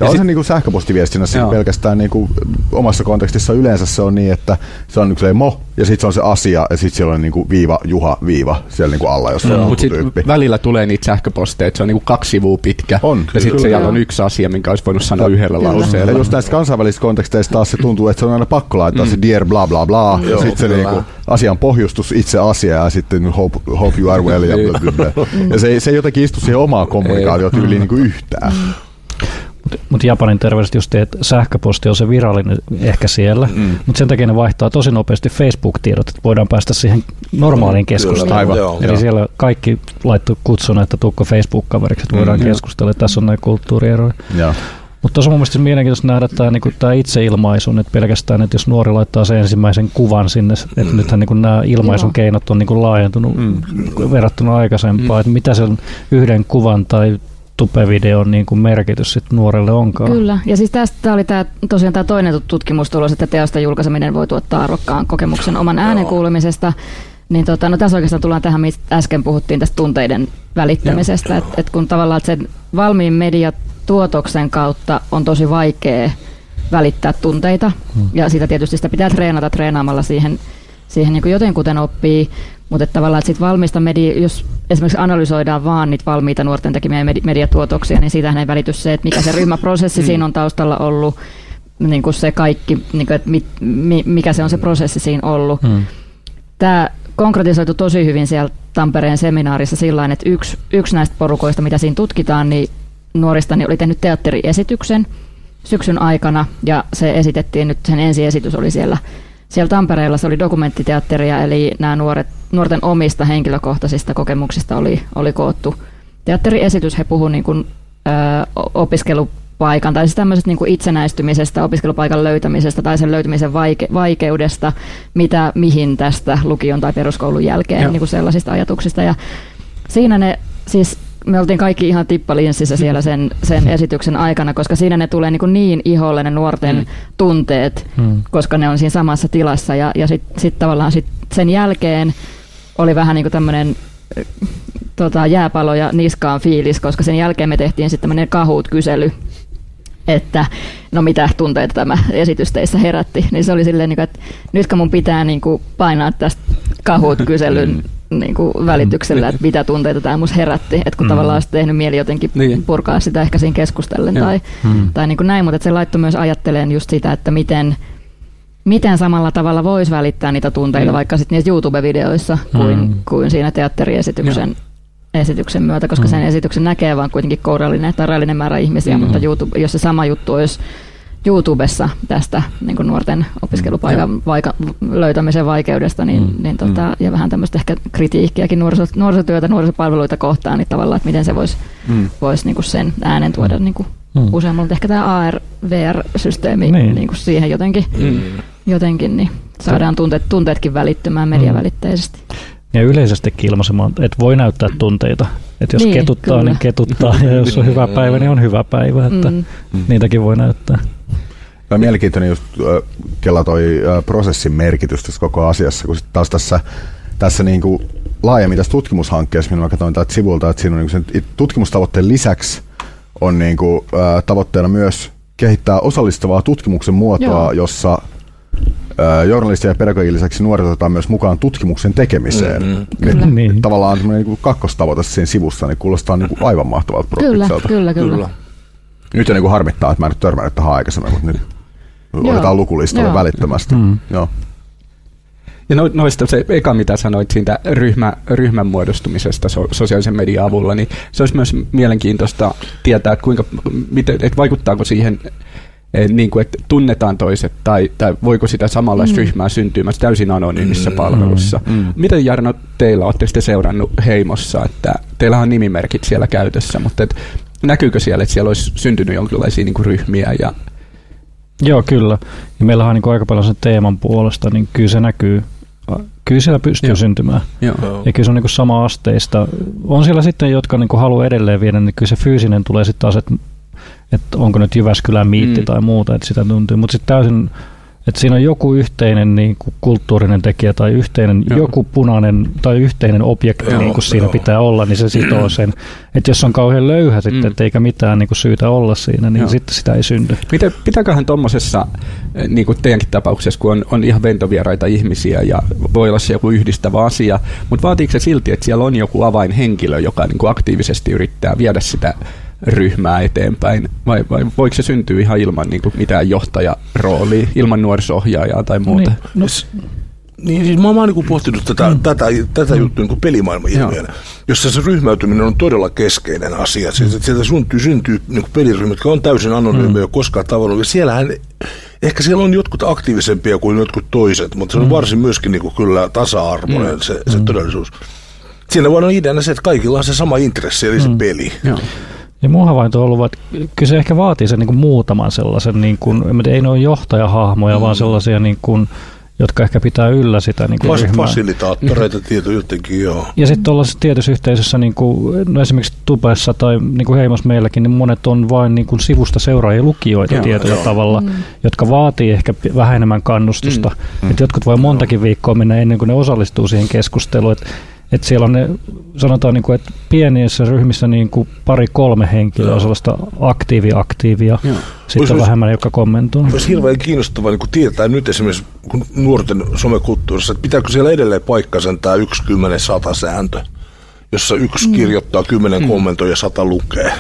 Ja on se niin kuin sähköpostiviestinnässä Joo. pelkästään niin kuin omassa kontekstissa yleensä se on niin, että se on niin mo ja sitten se on se asia ja sitten siellä on niin kuin viiva, juha, viiva siellä niin kuin alla, jos on Mutta joku sitten tyyppi. välillä tulee niitä sähköposteja, että se on niinku kaksi sivua pitkä. On, ja sitten Joo. on yksi asia, minkä olisi voinut sanoa yhdellä Ja lauseella. just näissä kansainvälisissä konteksteissa taas se tuntuu, että se on aina pakko laittaa mm. se dear bla bla bla. Ja Joo, sitten se kyllä. niinku, asian pohjustus itse asia ja sitten hope, hope you are well ja, bla. ja se, se ei jotenkin istu siihen omaan kommunikaatiotyyliin niinku yhtään. Mutta mut Japanin terveiset just, että sähköposti on se virallinen ehkä siellä, mm. mutta sen takia ne vaihtaa tosi nopeasti Facebook-tiedot, että voidaan päästä siihen normaaliin keskusteluun. Aivan. Joo. Eli Joo. siellä kaikki laittu kutsun, että tukko Facebook-kaveriksi, että voidaan Mm. keskustella. Tässä on näitä kulttuurieroja. Ja. Mutta tuossa on mun mielestä mielenkiintoista nähdä tämä niinku, tää itseilmaisu, että pelkästään, että jos nuori laittaa sen ensimmäisen kuvan sinne, että Mm. nythän niinku nämä ilmaisun Joo. keinot on niinku laajentunut Mm. verrattuna aikaisempaan, että mitä sen yhden kuvan tai tupevideon niinku merkitys sit nuorelle onkaan. Kyllä, ja siis tästä oli tää, tosiaan tämä toinen tut- tutkimustulos, että teosta julkaiseminen voi tuottaa arvokkaan kokemuksen oman äänen Joo. kuulumisesta. Niin tota, no tässä oikeastaan tullaan tähän, mistä äsken puhuttiin tästä tunteiden välittämisestä, että et kun tavallaan että sen valmiin mediatuotoksen kautta on tosi vaikea välittää tunteita, ja sitä tietysti sitä pitää treenata treenaamalla siihen, siihen niin kuin jotenkuten oppii, mutta että tavallaan että sit valmista media, jos esimerkiksi analysoidaan vaan niitä valmiita nuorten tekemiä medi- mediatuotoksia, niin siitähän ei välity se, että mikä se ryhmäprosessi siinä on taustalla ollut, niin kuin se kaikki, niin kuin, että mit, mi, mikä se on se prosessi siinä ollut. Hmm. Tämä konkretisoitu tosi hyvin siellä Tampereen seminaarissa sillä että yksi, yksi näistä porukoista, mitä siinä tutkitaan, niin nuorista niin oli tehnyt teatteriesityksen syksyn aikana ja se esitettiin nyt, sen ensiesitys oli siellä, siellä Tampereella, se oli dokumenttiteatteria, eli nämä nuoret, nuorten omista henkilökohtaisista kokemuksista oli, oli koottu teatteriesitys. He puhuivat niin kuin, ö, opiskelupaikan tai siis tämmöisestä niin kuin itsenäistymisestä, opiskelupaikan löytämisestä tai sen löytymisen vaike- vaikeudesta, mitä mihin tästä lukion tai peruskoulun jälkeen, Joo. niin kuin sellaisista ajatuksista. Ja siinä ne siis me oltiin kaikki ihan tippalinssissä siellä sen, sen esityksen aikana, koska siinä ne tulee niin, niin iholle ne nuorten Mm. mm. tunteet, Hmm. koska ne on siinä samassa tilassa. Ja, ja sitten sit tavallaan sit sen jälkeen oli vähän niin kuin tämmöinen tota, jääpalo ja niskaan fiilis, koska sen jälkeen me tehtiin sitten tämmöinen kahut kysely, että no mitä tunteita tämä esitys teissä herätti, niin se oli silleen, niin kuin, että nytkö mun pitää niin kuin painaa tästä kahut kyselyn niin kuin välityksellä, että mitä tunteita tämä mus herätti, että kun mm. tavallaan olisi tehnyt mieli jotenkin niin. purkaa sitä ehkä siinä keskustellen Joo. tai, mm. tai niin kuin näin, mutta se laittoi myös ajatteleen just sitä, että miten, miten samalla tavalla voisi välittää niitä tunteita mm. vaikka sitten niissä YouTube-videoissa kuin, mm. kuin siinä teatteriesityksen Joo esityksen myötä, koska mm. sen esityksen näkee vaan kuitenkin kourallinen tai rajallinen määrä ihmisiä, mm. mutta YouTube, jos se sama juttu olisi YouTubessa tästä niin kuin nuorten opiskelupaikan mm. vaika- löytämisen vaikeudesta niin, mm. niin tota, mm. ja vähän tämmöistä ehkä kritiikkiäkin nuoriso, nuorisotyötä, nuorisopalveluita kohtaan, niin tavallaan, että miten se voisi mm. vois, niin kuin sen äänen tuoda niin kuin mm. useammalta. Ehkä tämä AR-VR-systeemi niin. Niin kuin siihen jotenkin, mm. jotenkin niin saadaan tunteet, tunteetkin välittymään mediavälitteisesti. Ja yleisestikin ilmaisemaan, että voi näyttää tunteita. Että jos niin, ketuttaa, kyllä. niin ketuttaa. Ja jos on hyvä päivä, niin on hyvä päivä. Että mm. niitäkin voi näyttää. Ja mielenkiintoinen just kella toi prosessin merkitys tässä koko asiassa, kun taas tässä, tässä niin kuin laajemmin tässä tutkimushankkeessa, minä katsoin täältä sivulta, että siinä on niin sen tutkimustavoitteen lisäksi on niin kuin, ä, tavoitteena myös kehittää osallistavaa tutkimuksen muotoa, Joo. jossa journalistien ja pedagogin lisäksi nuoret otetaan myös mukaan tutkimuksen tekemiseen. Mm-hmm. Niin, niin. Tavallaan semmoinen niin kakkostavoite siinä sivussa, niin kuulostaa niin kuin aivan mahtavalta kyllä, kyllä, kyllä, kyllä. Nyt niin kuin harmittaa, että mä en nyt törmännyt tähän aikaisemmin, mutta nyt otetaan lukulistalle välittömästi. Mm. Joo. Ja no, noista se eka, mitä sanoit siitä ryhmä, ryhmän muodostumisesta so, sosiaalisen median avulla, niin se olisi myös mielenkiintoista tietää, että, kuinka, miten, että vaikuttaako siihen Eh, niin kuin, että tunnetaan toiset, tai, tai voiko sitä samanlaista mm. ryhmää syntymässä täysin anonyymissä mm. palvelussa. Mm. mm. Miten Jarno teillä, olette sitten seurannut Heimossa, että teillä on nimimerkit siellä käytössä, mutta et, näkyykö siellä, että siellä olisi syntynyt jonkinlaisia niin kuin ryhmiä ja Joo, kyllä. Ja meillä on niin aika paljon sen teeman puolesta, niin kyllä se näkyy. Kyllä siellä pystyy Joo. syntymään. Joo. Ja kyllä se on niin sama asteista. On siellä sitten, jotka niin haluaa edelleen viedä, niin kyllä se fyysinen tulee sitten taas, että että onko nyt Jyväskylän miitti mm. tai muuta, että sitä tuntuu. Mutta sitten täysin, että siinä on joku yhteinen niin kuin kulttuurinen tekijä tai yhteinen, joo. joku punainen tai yhteinen objekti joo, niin kuin siinä joo. pitää olla, niin se sitoo sen. Että jos on kauhean löyhä sitten, mm. eikä mitään niin kuin syytä olla siinä, niin joo. sitten sitä ei synny. Miten, pitääköhän tuommoisessa, eh, niin kuin teidänkin tapauksessa, kun on, on ihan ventovieraita ihmisiä ja voi olla se joku yhdistävä asia, mutta vaatiiko se silti, että siellä on joku avainhenkilö, joka niin kuin aktiivisesti yrittää viedä sitä ryhmää eteenpäin, vai, vai voiko se syntyä ihan ilman niin kuin mitään johtajaroolia, ilman nuorisohjaajaa tai muuta? Niin, no, niin siis mä oon niin pohtinut tätä, mm. tätä, tätä mm. juttua niin pelimaailman ilmiönä, jossa se ryhmäytyminen on todella keskeinen asia. Mm. Sieltä syntyy, syntyy niin peliryhmät, jotka on täysin anonyymiä mm. koskaan tavannut. Ja siellähän, ehkä siellä on jotkut aktiivisempia kuin jotkut toiset, mutta se on mm. varsin myöskin niin kuin kyllä tasa-arvoinen mm. se, se mm. todellisuus. Siinä voi olla ideana se, että kaikilla on se sama intressi, eli mm. se peli. Joo. Ja mun havainto on ollut, että kyllä se ehkä vaatii sen niin kuin muutaman sellaisen, niin kuin, ei ne ole johtajahahmoja, mm. vaan sellaisia, niin kuin, jotka ehkä pitää yllä sitä niin kuin ryhmää. Fasilitaattoreita tieto jotenkin, joo. Ja sitten tuollaisessa tietyssä yhteisössä, niin kuin, no esimerkiksi Tubessa tai niin kuin Heimos meilläkin, niin monet on vain niin kuin sivusta seuraajia lukijoita joo, tietyllä joo. tavalla, mm. jotka vaatii ehkä vähän enemmän kannustusta. Mm. Että jotkut voi montakin viikkoa mennä ennen kuin ne osallistuu siihen keskusteluun. Että et siellä on ne, sanotaan, niin kuin, että pienissä ryhmissä niin kuin pari-kolme henkilöä on sellaista aktiivi-aktiivia, sitten on vähemmän, joka kommentoi. Olisi hirveän kiinnostavaa niin tietää nyt esimerkiksi kun nuorten somekulttuurissa, että pitääkö siellä edelleen paikkansa tämä yksi kymmenen sata sääntö, jossa yksi mm. kirjoittaa, kymmenen mm. kommentoi ja sata lukee.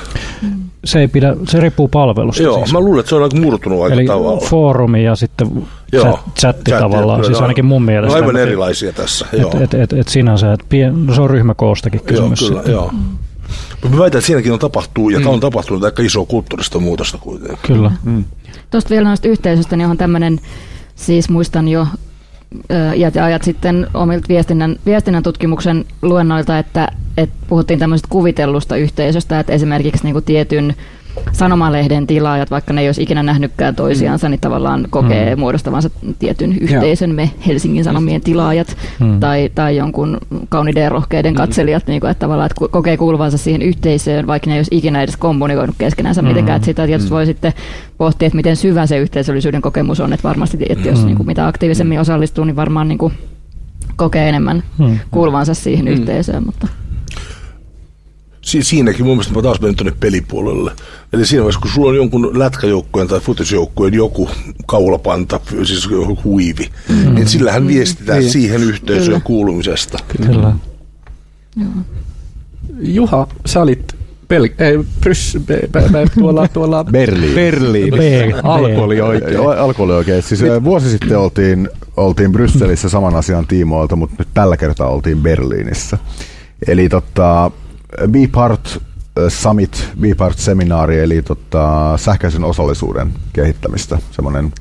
Mm se ei pidä, se riippuu palvelusta. Joo, siis. mä luulen, että se on aika murtunut aika Eli tavalla. foorumi ja sitten joo, chatti tavallaan, siis ainakin mun mielestä. No aivan erilaisia tässä, joo. Et, et, et, et sinänsä, et pien, no se on ryhmäkoostakin kysymys. Joo, kyllä, sitten. joo. Mutta mä väitän, että siinäkin on tapahtuu, ja mm. on tapahtunut aika isoa kulttuurista muutosta kuitenkin. Kyllä. Mm. Tuosta vielä noista yhteisöistä, niin on tämmöinen, siis muistan jo iät ja ajat sitten omilta viestinnän, viestinnän tutkimuksen luennoilta, että, että puhuttiin tämmöisestä kuvitellusta yhteisöstä, että esimerkiksi niin kuin tietyn sanomalehden tilaajat, vaikka ne ei olisi ikinä nähnytkään toisiansa, mm. niin tavallaan kokee mm. muodostavansa tietyn yhteisön, me Helsingin Sanomien tilaajat mm. tai, tai jonkun kauniiden ja rohkeiden mm. katselijat, niin kuin, että tavallaan että kokee kuuluvansa siihen yhteisöön, vaikka ne ei olisi ikinä edes kommunikoinut keskenänsä mm. mitenkään. Että sitä tietysti mm. voi sitten pohtia, että miten syvä se yhteisöllisyyden kokemus on, että varmasti, että jos mm. niin kuin, mitä aktiivisemmin osallistuu, niin varmaan niin kuin, kokee enemmän mm. kuuluvansa siihen mm. yhteisöön. Mutta si- siinäkin mun mielestä mä taas menen tuonne pelipuolelle. Eli siinä vaiheessa, kun sulla on jonkun lätkäjoukkueen tai futisjoukkueen joku kaulapanta, siis joku huivi, mm. niin sillähän viestitään mm. siihen yhteisöön kuulumisesta. Kyllä. Juha, sä olit Bel- ei, Brys, be, be, be, tuolla, tuolla Berliin. Berliin. Alkoholi oikein. Alkoholi oikein. Siis Mit? vuosi sitten oltiin, oltiin Brysselissä saman asian tiimoilta, mutta nyt tällä kertaa oltiin Berliinissä. Eli tota, B-Part Summit, B-Part-seminaari, eli tota, sähköisen osallisuuden kehittämistä. Semmoinen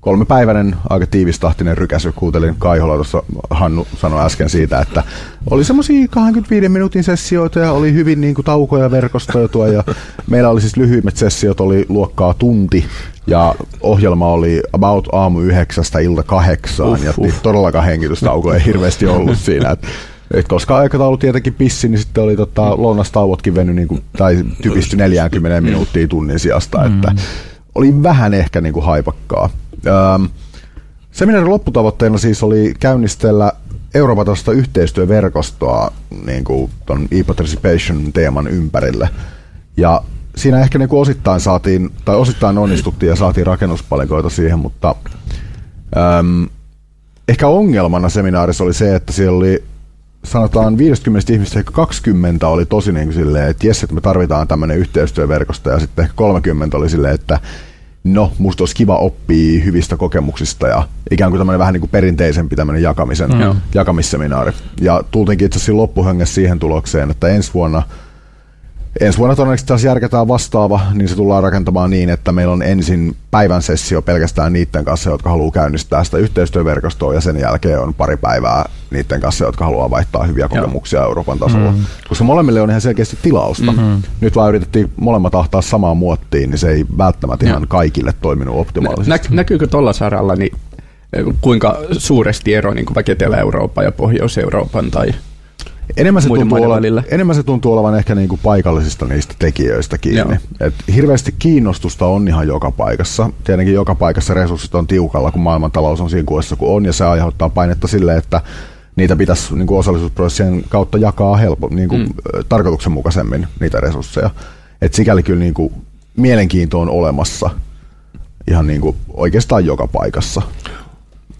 kolmepäiväinen, aika tiivistahtinen rykäsy. Kuuntelin Kaihola tuossa, Hannu sanoi äsken siitä, että oli semmoisia 25 minuutin sessioita ja oli hyvin niin kuin, taukoja verkostoitua ja meillä oli siis lyhyimmät sessiot, oli luokkaa tunti ja ohjelma oli about aamu yhdeksästä ilta kahdeksaan uh, ja uh. todellakaan hengitystauko ei hirveästi ollut siinä. Että et koska aikataulu tietenkin pissi, niin sitten oli tota, lounastauotkin veny, niin kuin, tai typisty 40 minuuttia tunnin sijasta, mm. että oli vähän ehkä niin kuin haipakkaa. Ähm, seminaarin lopputavoitteena siis oli käynnistellä Euroopan yhteistyöverkostoa niin kuin ton e-participation teeman ympärille. Ja siinä ehkä niin kuin osittain saatiin, tai osittain onnistuttiin ja saatiin rakennuspalikoita siihen, mutta äm, ehkä ongelmana seminaarissa oli se, että siellä oli sanotaan 50 ihmistä ehkä 20 oli tosi niin kuin silleen, että jes, että me tarvitaan tämmöinen yhteistyöverkosto ja sitten ehkä 30 oli silleen, että no, musta olisi kiva oppia hyvistä kokemuksista ja ikään kuin tämmöinen vähän niin kuin perinteisempi tämmöinen jakamisen, mm. jakamisseminaari. Ja tultiinkin itse asiassa loppuhengessä siihen tulokseen, että ensi vuonna – Ensi vuonna todennäköisesti taas järketään vastaava, niin se tullaan rakentamaan niin, että meillä on ensin päivän sessio pelkästään niiden kanssa, jotka haluaa käynnistää sitä yhteistyöverkostoa, ja sen jälkeen on pari päivää niiden kanssa, jotka haluaa vaihtaa hyviä kokemuksia Joo. Euroopan tasolla. Mm-hmm. Koska molemmille on ihan selkeästi tilausta. Mm-hmm. Nyt vaan yritettiin molemmat ahtaa samaan muottiin, niin se ei välttämättä ihan kaikille toiminut optimaalisesti. Nä, näkyykö tuolla saralla niin eh, kuinka suuresti ero niin kuin Etelä-Euroopan ja Pohjois-Euroopan tai Enemmän se, tuntuu olevan, enemmän se tuntuu olevan ehkä niin kuin paikallisista niistä tekijöistä kiinni. Et hirveästi kiinnostusta on ihan joka paikassa. Tietenkin joka paikassa resurssit on tiukalla, kun maailmantalous on siinä kuessa kuin on, ja se aiheuttaa painetta sille, että niitä pitäisi niin kuin osallisuusprosessien kautta jakaa helpo, niin kuin, mm. tarkoituksenmukaisemmin niitä resursseja. Et sikäli kyllä niin kuin, mielenkiinto on olemassa ihan niin kuin, oikeastaan joka paikassa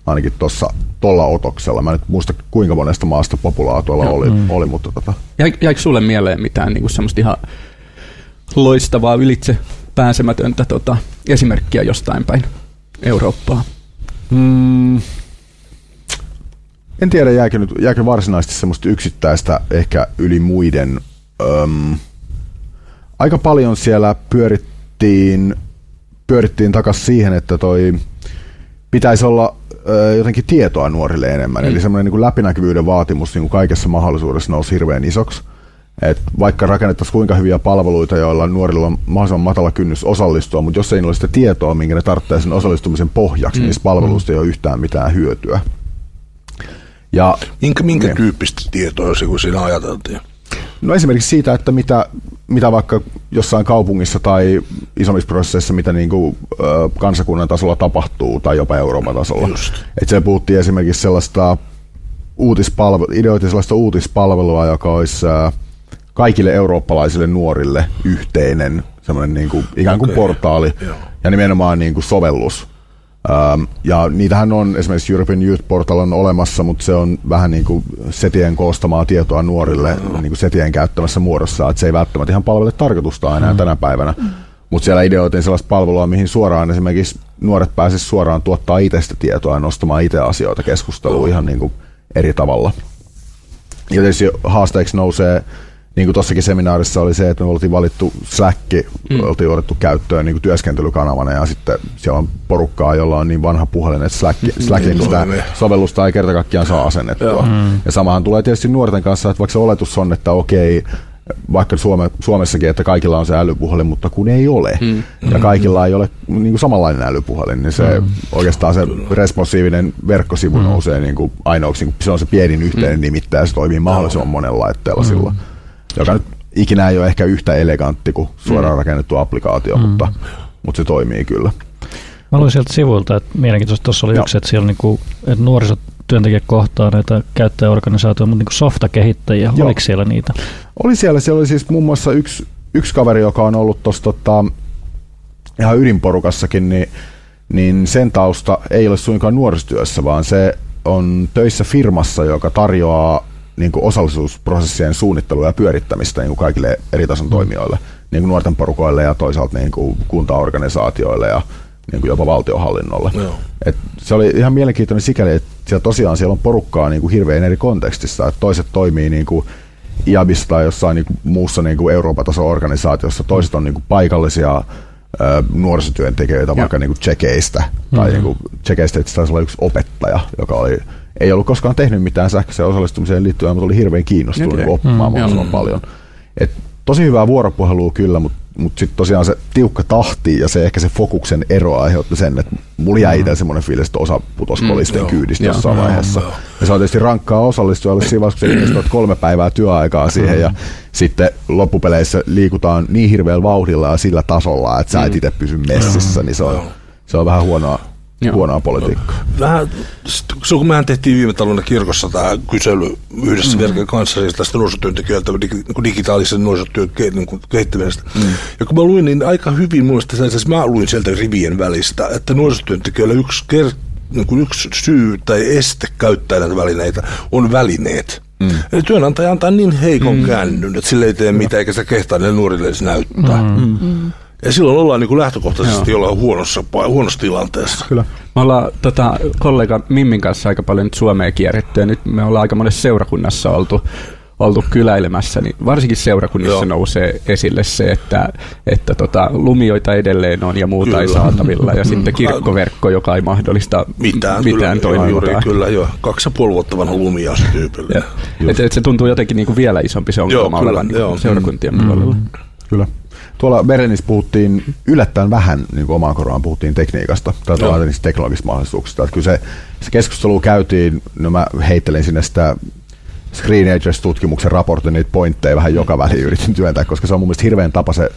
ainakin tuossa tuolla otoksella. Mä en nyt muista kuinka monesta maasta populaa tuolla oli, mm. oli, mutta tota... Jäikö sulle mieleen mitään niin semmoista ihan loistavaa ylitse pääsemätöntä tota, esimerkkiä jostain päin Eurooppaa? Mm. En tiedä, jääkö, nyt, jääkö varsinaisesti semmoista yksittäistä ehkä yli muiden. Öm, aika paljon siellä pyörittiin, pyörittiin takaisin siihen, että toi pitäisi olla jotenkin tietoa nuorille enemmän. Mm. Eli semmoinen niin läpinäkyvyyden vaatimus niin kuin kaikessa mahdollisuudessa nousi hirveän isoksi. Et vaikka rakennettaisiin kuinka hyviä palveluita, joilla nuorilla on mahdollisimman matala kynnys osallistua, mutta jos ei ole sitä tietoa, minkä ne tarvitsee sen osallistumisen pohjaksi, mm. niin niistä palveluista mm. ei ole yhtään mitään hyötyä. Ja, minkä minkä niin. tyyppistä tietoa, jos siinä ajateltiin? No esimerkiksi siitä, että mitä, mitä vaikka jossain kaupungissa tai isommissa prosesseissa, mitä niin kuin, ö, kansakunnan tasolla tapahtuu tai jopa Euroopan tasolla. Että se puhuttiin esimerkiksi sellaista uutispalvelu, ideoitiin sellaista uutispalvelua, joka olisi ö, kaikille eurooppalaisille nuorille yhteinen semmoinen niin kuin, ikään kuin okay. portaali Joo. ja nimenomaan niin kuin sovellus, Ähm, ja niitähän on esimerkiksi European Youth Portal on olemassa, mutta se on vähän niin kuin setien koostamaa tietoa nuorille niin kuin setien käyttämässä muodossa, että se ei välttämättä ihan palvele tarkoitusta enää mm. tänä päivänä. Mm. Mutta siellä ideoitiin sellaista palvelua, mihin suoraan esimerkiksi nuoret pääsisivät suoraan tuottaa itsestä tietoa ja nostamaan itse asioita keskusteluun ihan niin kuin eri tavalla. Ja tietysti haasteeksi nousee niin kuin tuossakin seminaarissa oli se, että me oltiin valittu Slack, mm. oltiin otettu käyttöön niin kuin työskentelykanavana ja sitten siellä on porukkaa, jolla on niin vanha puhelin, että Slack, mm. Slackin sitä sovellusta ei kerta kaikkiaan saa asennettua. Mm. Ja samahan tulee tietysti nuorten kanssa, että vaikka se oletus on, että okei, vaikka Suome, Suomessakin, että kaikilla on se älypuhelin, mutta kun ei ole, mm. ja kaikilla ei ole niin kuin samanlainen älypuhelin, niin se mm. oikeastaan se responsiivinen verkkosivu mm. nousee niin kuin ainoaksi, niin se on se pienin yhteinen mm. nimittäjä, ja se toimii mahdollisimman monella laitteella mm. silloin joka nyt ikinä ei ole ehkä yhtä elegantti kuin suoraan mm. rakennettu applikaatio, mm. mutta, mutta se toimii kyllä. Mä luin sieltä sivuilta, että mielenkiintoista tuossa oli Joo. yksi, että siellä niinku, että nuorisotyöntekijät kohtaa näitä käyttäjäorganisaatioita, mutta niinku softakehittäjiä, Joo. oliko siellä niitä? Oli siellä, siellä oli siis muun muassa yksi, yksi kaveri, joka on ollut tuossa tota, ihan ydinporukassakin, niin, niin sen tausta ei ole suinkaan nuorisotyössä, vaan se on töissä firmassa, joka tarjoaa niin kuin osallisuusprosessien suunnittelua ja pyörittämistä niin kuin kaikille eri tason toimijoille, niin kuin nuorten porukoille ja toisaalta niin kuin kuntaorganisaatioille ja niin kuin jopa valtiohallinnolle. Joo. Et se oli ihan mielenkiintoinen sikäli, että siellä tosiaan siellä on porukkaa niin kuin hirveän eri kontekstissa. Et toiset toimii niin kuin IABissa tai jossain niin kuin muussa niin kuin Euroopan tason organisaatiossa, toiset on niin kuin paikallisia nuorisotyöntekijöitä vaikka niin kuin Tsekeistä, tai niin kuin Tsekeistä itse asiassa oli yksi opettaja, joka oli, ei ollut koskaan tehnyt mitään sähköiseen osallistumiseen liittyen, mutta oli hirveän kiinnostunut niin oppimaan Mm, mahdollisimman paljon. Et tosi hyvää vuoropuhelua kyllä, mutta mutta sitten tosiaan se tiukka tahti ja se ehkä se fokuksen ero aiheutti sen, että mulla jäi itse semmoinen fiilis, että osa putosi kolisten joo. kyydistä Joo. jossain vaiheessa. joo. Ja se on tietysti rankkaa osallistujalle siinä vaiheessa, kun investoit kolme päivää työaikaa siihen ja sitten loppupeleissä liikutaan niin hirveällä vauhdilla ja sillä tasolla, että sä et itse pysy messissä, niin se on, se on vähän huonoa, Joo. huonoa politiikkaa. Vähän, sit, se kun mehän tehtiin viime talvena kirkossa tämä kysely yhdessä mm. Verken kanssa siis tästä nuorisotyöntekijöiltä niin digitaalisen nuorisotyön ke, niin kuin kehittämisestä. Mm. Ja kun mä luin, niin aika hyvin mielestä, siis mä luin sieltä rivien välistä, että nuorisotyöntekijöillä yksi, ker, niin kuin yksi syy tai este käyttää näitä välineitä on välineet. Mm. Eli työnantaja antaa niin heikon mm. käännyn, että sille ei tee mitään, eikä sitä kehtaa niille nuorille edes näyttää. Mm. Ja silloin ollaan niin kuin lähtökohtaisesti jollain huonossa, huonossa tilanteessa. Kyllä. Me ollaan tota, kollega Mimmin kanssa aika paljon nyt Suomea kierretty ja nyt me ollaan aika monessa seurakunnassa oltu, oltu kyläilemässä, niin varsinkin seurakunnissa Joo. nousee esille se, että, että tota, lumioita edelleen on ja muuta Kyllä. ei saatavilla ja sitten kirkkoverkko, joka ei mahdollista Mitään, mitään kyllä, joo, juuri, toimintaa. kyllä, joo. Kaksi ja puoli vuotta vanha lumias tyypillä. Et, et se tuntuu jotenkin niinku vielä isompi se ongelma kyllä, olevan joo. niinku seurakuntien puolella. Kyllä. Tuolla Berenissä puhuttiin yllättäen vähän, niin kuin omaan korvaan puhuttiin tekniikasta tai tuolla niistä teknologisista mahdollisuuksista. Että kyllä se, se keskustelu käytiin, no mä heittelin sinne sitä Screenagers-tutkimuksen raportin niitä pointteja vähän joka väliin yritin työntää, koska se on mun mielestä hirveän tapa se,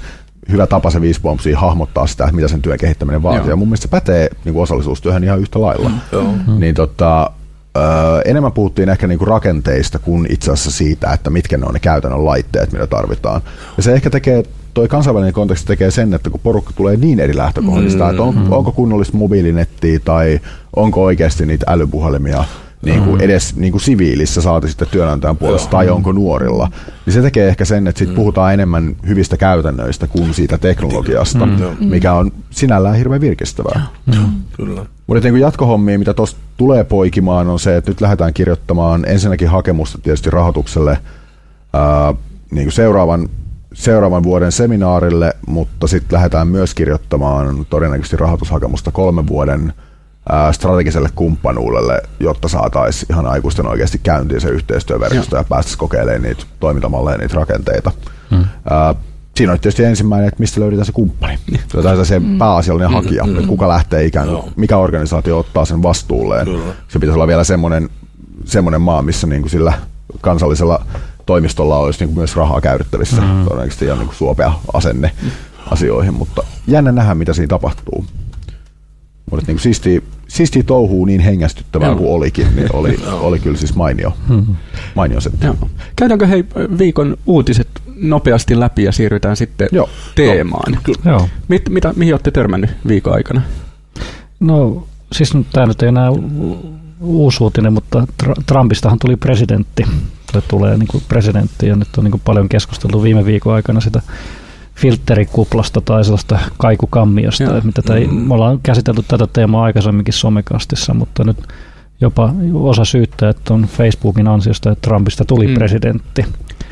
hyvä tapa se viisi bombsia hahmottaa sitä, että mitä sen työn kehittäminen vaatii. Joo. Ja mun mielestä se pätee niin kuin osallisuustyöhön ihan yhtä lailla. Joo. Niin tota, ö, enemmän puhuttiin ehkä niinku rakenteista kuin itse asiassa siitä, että mitkä ne on ne käytännön laitteet, mitä tarvitaan. Ja se ehkä tekee, toi kansainvälinen konteksti tekee sen, että kun porukka tulee niin eri lähtökohdista, mm, että on, onko kunnollista mobiilinettiä tai onko oikeasti niitä älypuhelimia niin kuin edes niin kuin siviilissä saati sitten työnantajan puolesta tai onko nuorilla, niin se tekee ehkä sen, että sit puhutaan enemmän hyvistä käytännöistä kuin siitä teknologiasta, mikä on sinällään hirveän virkistävää. Kyllä. Mutta niin jatkohommia, mitä tuosta tulee poikimaan, on se, että nyt lähdetään kirjoittamaan ensinnäkin hakemusta tietysti rahoitukselle ää, niin kuin seuraavan, seuraavan vuoden seminaarille, mutta sitten lähdetään myös kirjoittamaan todennäköisesti rahoitushakemusta kolmen vuoden strategiselle kumppanuudelle, jotta saataisiin ihan aikuisten oikeasti käyntiin se yhteistyöverkosto ja päästäisiin kokeilemaan niitä toimintamalleja, niitä rakenteita. Hmm. Ää, siinä on tietysti ensimmäinen, että mistä löydetään se kumppani. Tai se pääasiallinen hakija, että kuka lähtee ikään kuin, Joo. mikä organisaatio ottaa sen vastuulleen. Kyllä. Se pitäisi olla vielä semmoinen, semmoinen maa, missä niin kuin sillä kansallisella toimistolla olisi niin kuin myös rahaa käytettävissä. Mm. Todennäköisesti ihan niin kuin suopea asenne asioihin, mutta jännä nähdä, mitä siinä tapahtuu. Mutta niin siistiä, siistiä touhuu niin hengästyttävää kuin olikin, niin oli, oli kyllä siis mainio, mainio setti. Joo. Käydäänkö hei viikon uutiset nopeasti läpi ja siirrytään sitten Joo. teemaan? Joo. Mit, mitä, mihin olette törmännyt viikon aikana? No siis tämä nyt ei enää u- uusi uutinen, mutta Tr- Trumpistahan tuli presidentti. Tai tulee niin kuin presidentti ja nyt on niin kuin paljon keskusteltu viime viikon aikana sitä filterikuplasta tai sellaista kaikukammiosta. Joo. Että mitä tämä, me ollaan käsitelty tätä teemaa aikaisemminkin somekastissa, mutta nyt jopa osa syyttää, että on Facebookin ansiosta, että Trumpista tuli Mm. mm. presidentti,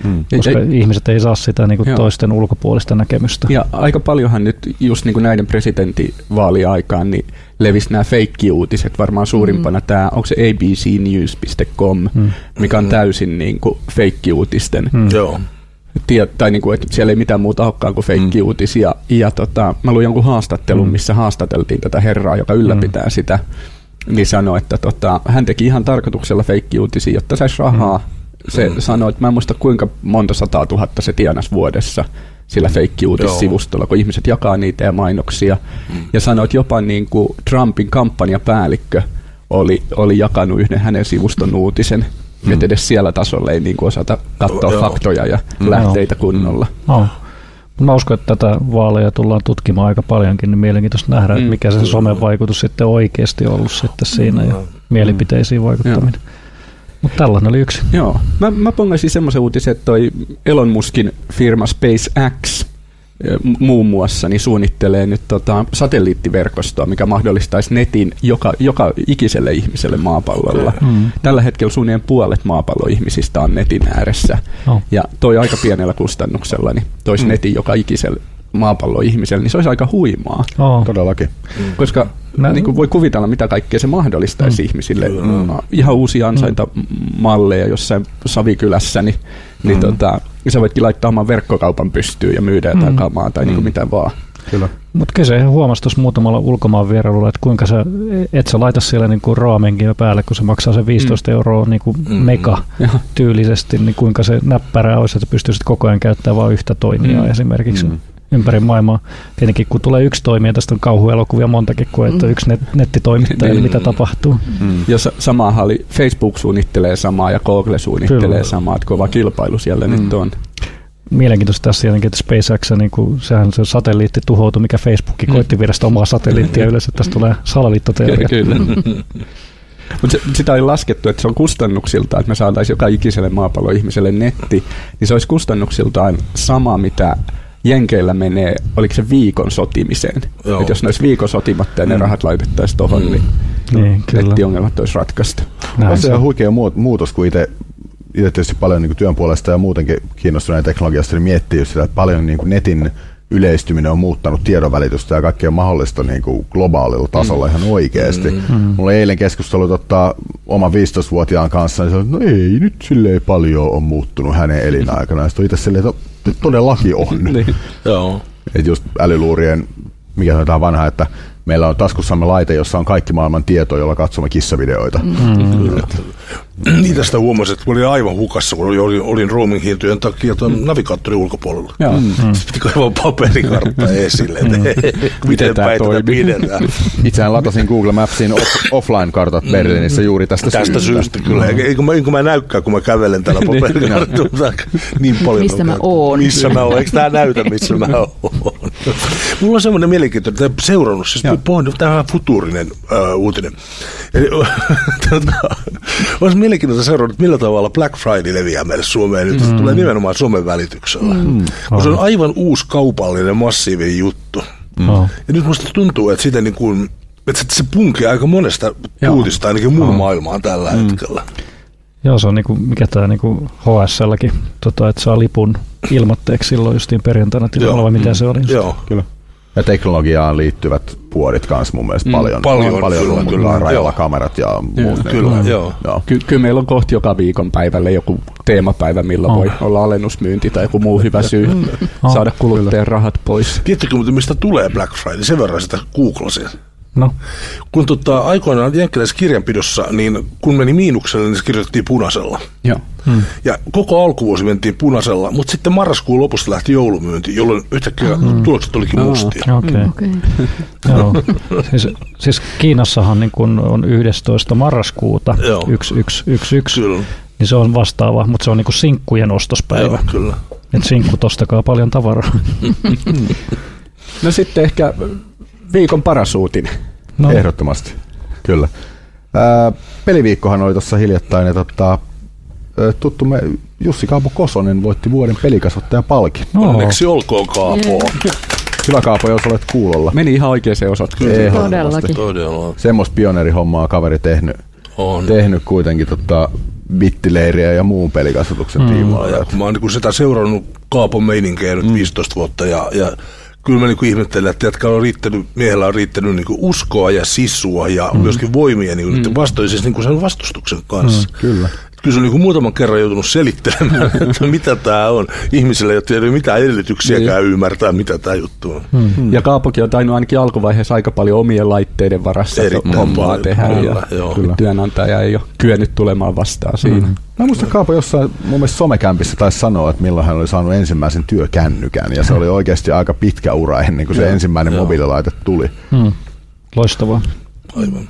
Mm. koska Ei- ihmiset ei saa sitä niin kuin Joo. toisten ulkopuolista näkemystä. Ja aika paljonhan nyt just niin kuin näiden presidentinvaaliaikaan niin levisi nämä feikkiuutiset. Varmaan suurimpana mm. tämä, onko se abcnews.com, Mm. mikä on täysin niin kuin feikkiuutisten Mm. Joo. tie, tai niin kuin, että siellä ei mitään muuta olekaan kuin feikkiuutisia. Ja tota, mä luin jonkun haastattelun, Mm. missä haastateltiin tätä herraa, joka ylläpitää sitä. Niin sanoi, että tota, hän teki ihan tarkoituksella feikkiuutisia, jotta saisi rahaa. Se Mm. sanoi, että mä en muista kuinka monta sataa tuhatta se tienasi vuodessa sillä feikkiuutissivustolla, kun ihmiset jakaa niitä ja mainoksia. Ja sanoi, että jopa niin kuin Trumpin kampanjapäällikkö oli, oli jakanut yhden hänen sivuston uutisen. Mm. Että edes siellä tasolla ei niin kuin osata katsoa Joo. faktoja ja lähteitä kunnolla. No. Mä uskon, että tätä vaaleja tullaan tutkimaan aika paljonkin, niin mielenkiintoista nähdä, Mm. että mikä se somen vaikutus sitten oikeasti ollut sitten siinä ja mielipiteisiin vaikuttaminen. Mutta tällainen oli yksi. Joo. Mä, mä pongasin semmoisen uutisen, että toi Elon Muskin firma SpaceX muun muassa niin suunnittelee nyt tota satelliittiverkostoa, mikä mahdollistaisi netin joka, joka ikiselle ihmiselle maapallolla. Mm. Tällä hetkellä suunnilleen puolet maapalloihmisistä on netin ääressä. Oh. Ja toi aika pienellä kustannuksella, niin toisi Mm. netin joka ikiselle maapalloihmiselle, niin se olisi aika huimaa. Oh. Todellakin. Koska Mä- niin kuin voi kuvitella, mitä kaikkea se mahdollistaisi Mm. ihmisille. Kyllä. Mm. Ihan uusia ansaintamalleja jossain Savikylässä, niin, niin Mm. tota, sä voitkin laittaa oman verkkokaupan pystyyn ja myydä jotain Mm. kamaa tai niin kuin mitä vaan. Kyllä. Mutta kyllä huomasi tuossa muutamalla ulkomaan vierailulla, että kuinka sä, et sä laita siellä niinku raamenkin päälle, kun se maksaa se 15 mm. euroa niinku Mm. mega tyylisesti, niin kuinka se näppärää olisi, että pystyisit koko ajan käyttämään vain yhtä toimijaa Mm. esimerkiksi Mm. Ympäri maailmaa. Tietenkin kun tulee yksi toimija, tästä on kauhuelokuvia montakin, kun että Mm. yksi net, nettitoimittaja, niin Niin. mitä tapahtuu. Mm. Ja sa- samahan oli, Facebook suunnittelee samaa ja Google suunnittelee Kyllä. samaa, että kova kilpailu siellä Mm. nyt on. Mielenkiintoista tässä tietenkin, että SpaceX, niin kuin, sehän se satelliitti tuhoutui, mikä Facebookki Mm. koitti viedä sitä omaa satelliittia ylös, että tästä tulee salaliittoteoria. Kyllä. Mutta sitä oli laskettu, että se on kustannuksiltaan, että me saataisiin joka ikiselle maapallon ihmiselle netti, niin se olisi kustannuksiltaan sama, mitä Jenkeillä menee, oliko se viikon sotimiseen. Joo. Että jos ne olisi viikon sotimatta ja ne Mm. rahat laitettaisiin tuohon, Mm. niin Niin, kyllä. nettiongelmat olisi ratkaistu. Näin On se se huikea muut- muutos, kun itse itse tietysti paljon niin työn puolesta ja muutenkin kiinnostuneen teknologiasta, niin miettii just sitä, että paljon niin kuin netin yleistyminen on muuttanut tiedonvälitystä ja kaikkea mahdollista niin kuin globaalilla tasolla ihan oikeasti. Mm. Mm. Mulla oli eilen keskustelu tota, oman 15-vuotiaan kanssa, niin oli, no ei nyt silleen paljon on muuttunut hänen elinaikana. Ja sitten itse silleen, että "No, todellakin on. Niin. Joo. Että just älyluurien, mikä tämä vanha, että meillä on taskussamme laite, jossa on kaikki maailman tieto, jolla katsomme kissavideoita. Mm. Kyllä. Niin tästä huomasin, että olin aivan hukassa, kun olin, olin roaming hintojen takia tuon navigaattorin ulkopuolella. Mm. Sitten piti kaivaa paperikartta esille, että miten tää päin tätä toimii? pidetään. Itsehän latasin Google Mapsin off- offline-kartat Berliinissä juuri tästä, Tästä syystä kyllä. Eikö mä, eikö mä näykään, kun mä kävelen tällä paperikartalla niin paljon. Missä mä oon. Missä mä oon. Eikö tää näytä, missä mä oon? Mulla on semmoinen mielenkiintoinen, että seurannut, siis Joo. pohdin, tämä on futuurinen äh, uutinen. Eli, tota, olisi mielenkiintoista seurata, että millä tavalla Black Friday leviää meille Suomeen. Nyt se tulee nimenomaan somen välityksellä. Mm. Se on aivan uusi kaupallinen, massiivinen juttu. Oh. Ja nyt musta tuntuu, että sitä niin kuin, että se punkee aika monesta Joo. uutista ainakin muun maailmaan tällä mm. hetkellä. Joo, se on niinku, mikä tämä niinku HSLkin, tota, että saa lipun ilmoitteeksi silloin justiin perjantaina tilalla, vai mitä se oli? just? Joo. Kyllä. Ja teknologiaan liittyvät puodit kanssa mun mielestä Mm, paljon. paljon, paljon kyllä, kyllä, kyllä. rajalla Joo. kamerat ja muut. Niin Kyllä, kuin- joo. joo. Ky- kyllä meillä on kohti joka viikon päivälle joku teemapäivä, milloin Oh. voi olla alennusmyynti tai joku muu hyvä syy Oh, saada kuluttajan rahat pois. Tiedättekö muuten, mistä tulee Black Friday? Sen verran sitä googlasin. No, Kun tota, aikoinaan jenkkiläisessä kirjanpidossa, niin kun meni miinukselle, niin se kirjoitettiin punaisella. Joo. mm. Ja koko alkuvuosi mentiin punaisella, mutta sitten marraskuun lopussa lähti joulumyynti, jolloin yhtäkkiä mm. tulokset olikin Aa. mustia. okei. Okay. Joo. Siis, siis Kiinassahan niin kun on 11. marraskuuta Joo. 1111, Kyllä, niin se on vastaava, mutta se on niin kuin sinkkujen ostospäivä. joo, kyllä. Että sinkku tostakaa paljon tavaraa. No sitten ehkä viikon paras uutinen. No, Ehdottomasti. Kyllä. Ää, peliviikkohan oli tuossa hiljattain ja tota, ö, tuttu me, Jussi Kaapo Kosonen voitti vuoden pelikasvattajan palkin. no, Onneksi olkoon Kaapo. Hyvä Kaapo, jos olet kuulolla. Meni ihan oikeaan osoitteeseen. Ehdottomasti. Todellakin. Todella Semmoista pioneerihommaa kaveri tehnyt, on. tehnyt kuitenkin tota, bittileiriä ja muun pelikasvatuksen Mm. mm. tiimoilla. Ja kun mä oon niin sitä seurannut Kaapon meininkiä nyt 15 vuotta ja, ja kyllä mä niin ihmettelen, että jätkä on riittänyt, miehellä on riittänyt niin uskoa ja sisua ja mm. myöskin voimia niin mm. vastoin siis niin sen vastustuksen kanssa. Mm. Kyllä. Kyllä se on niin muutaman kerran joutunut selittelemään, että mitä tämä on. Ihmisille ei ole tiedä mitään edellytyksiäkään ymmärtää, mitä tämä juttu on. Mm. Ja Kaapokin on tainnut ainakin alkuvaiheessa aika paljon omien laitteiden varassa Erittäin hommaa tehdä. kyllä, ja joo. kyllä. työnantaja ei ole kyennyt tulemaan vastaan siinä. Mm. Mä muistan Kaapo jossain mun mielestä somekämpissä taisi sanoa, että milloin hän oli saanut ensimmäisen työkännykän. Ja se oli oikeasti aika pitkä ura ennen kuin se Joo, ensimmäinen joo. mobiililaite tuli. Mm. Loistavaa. Aivan.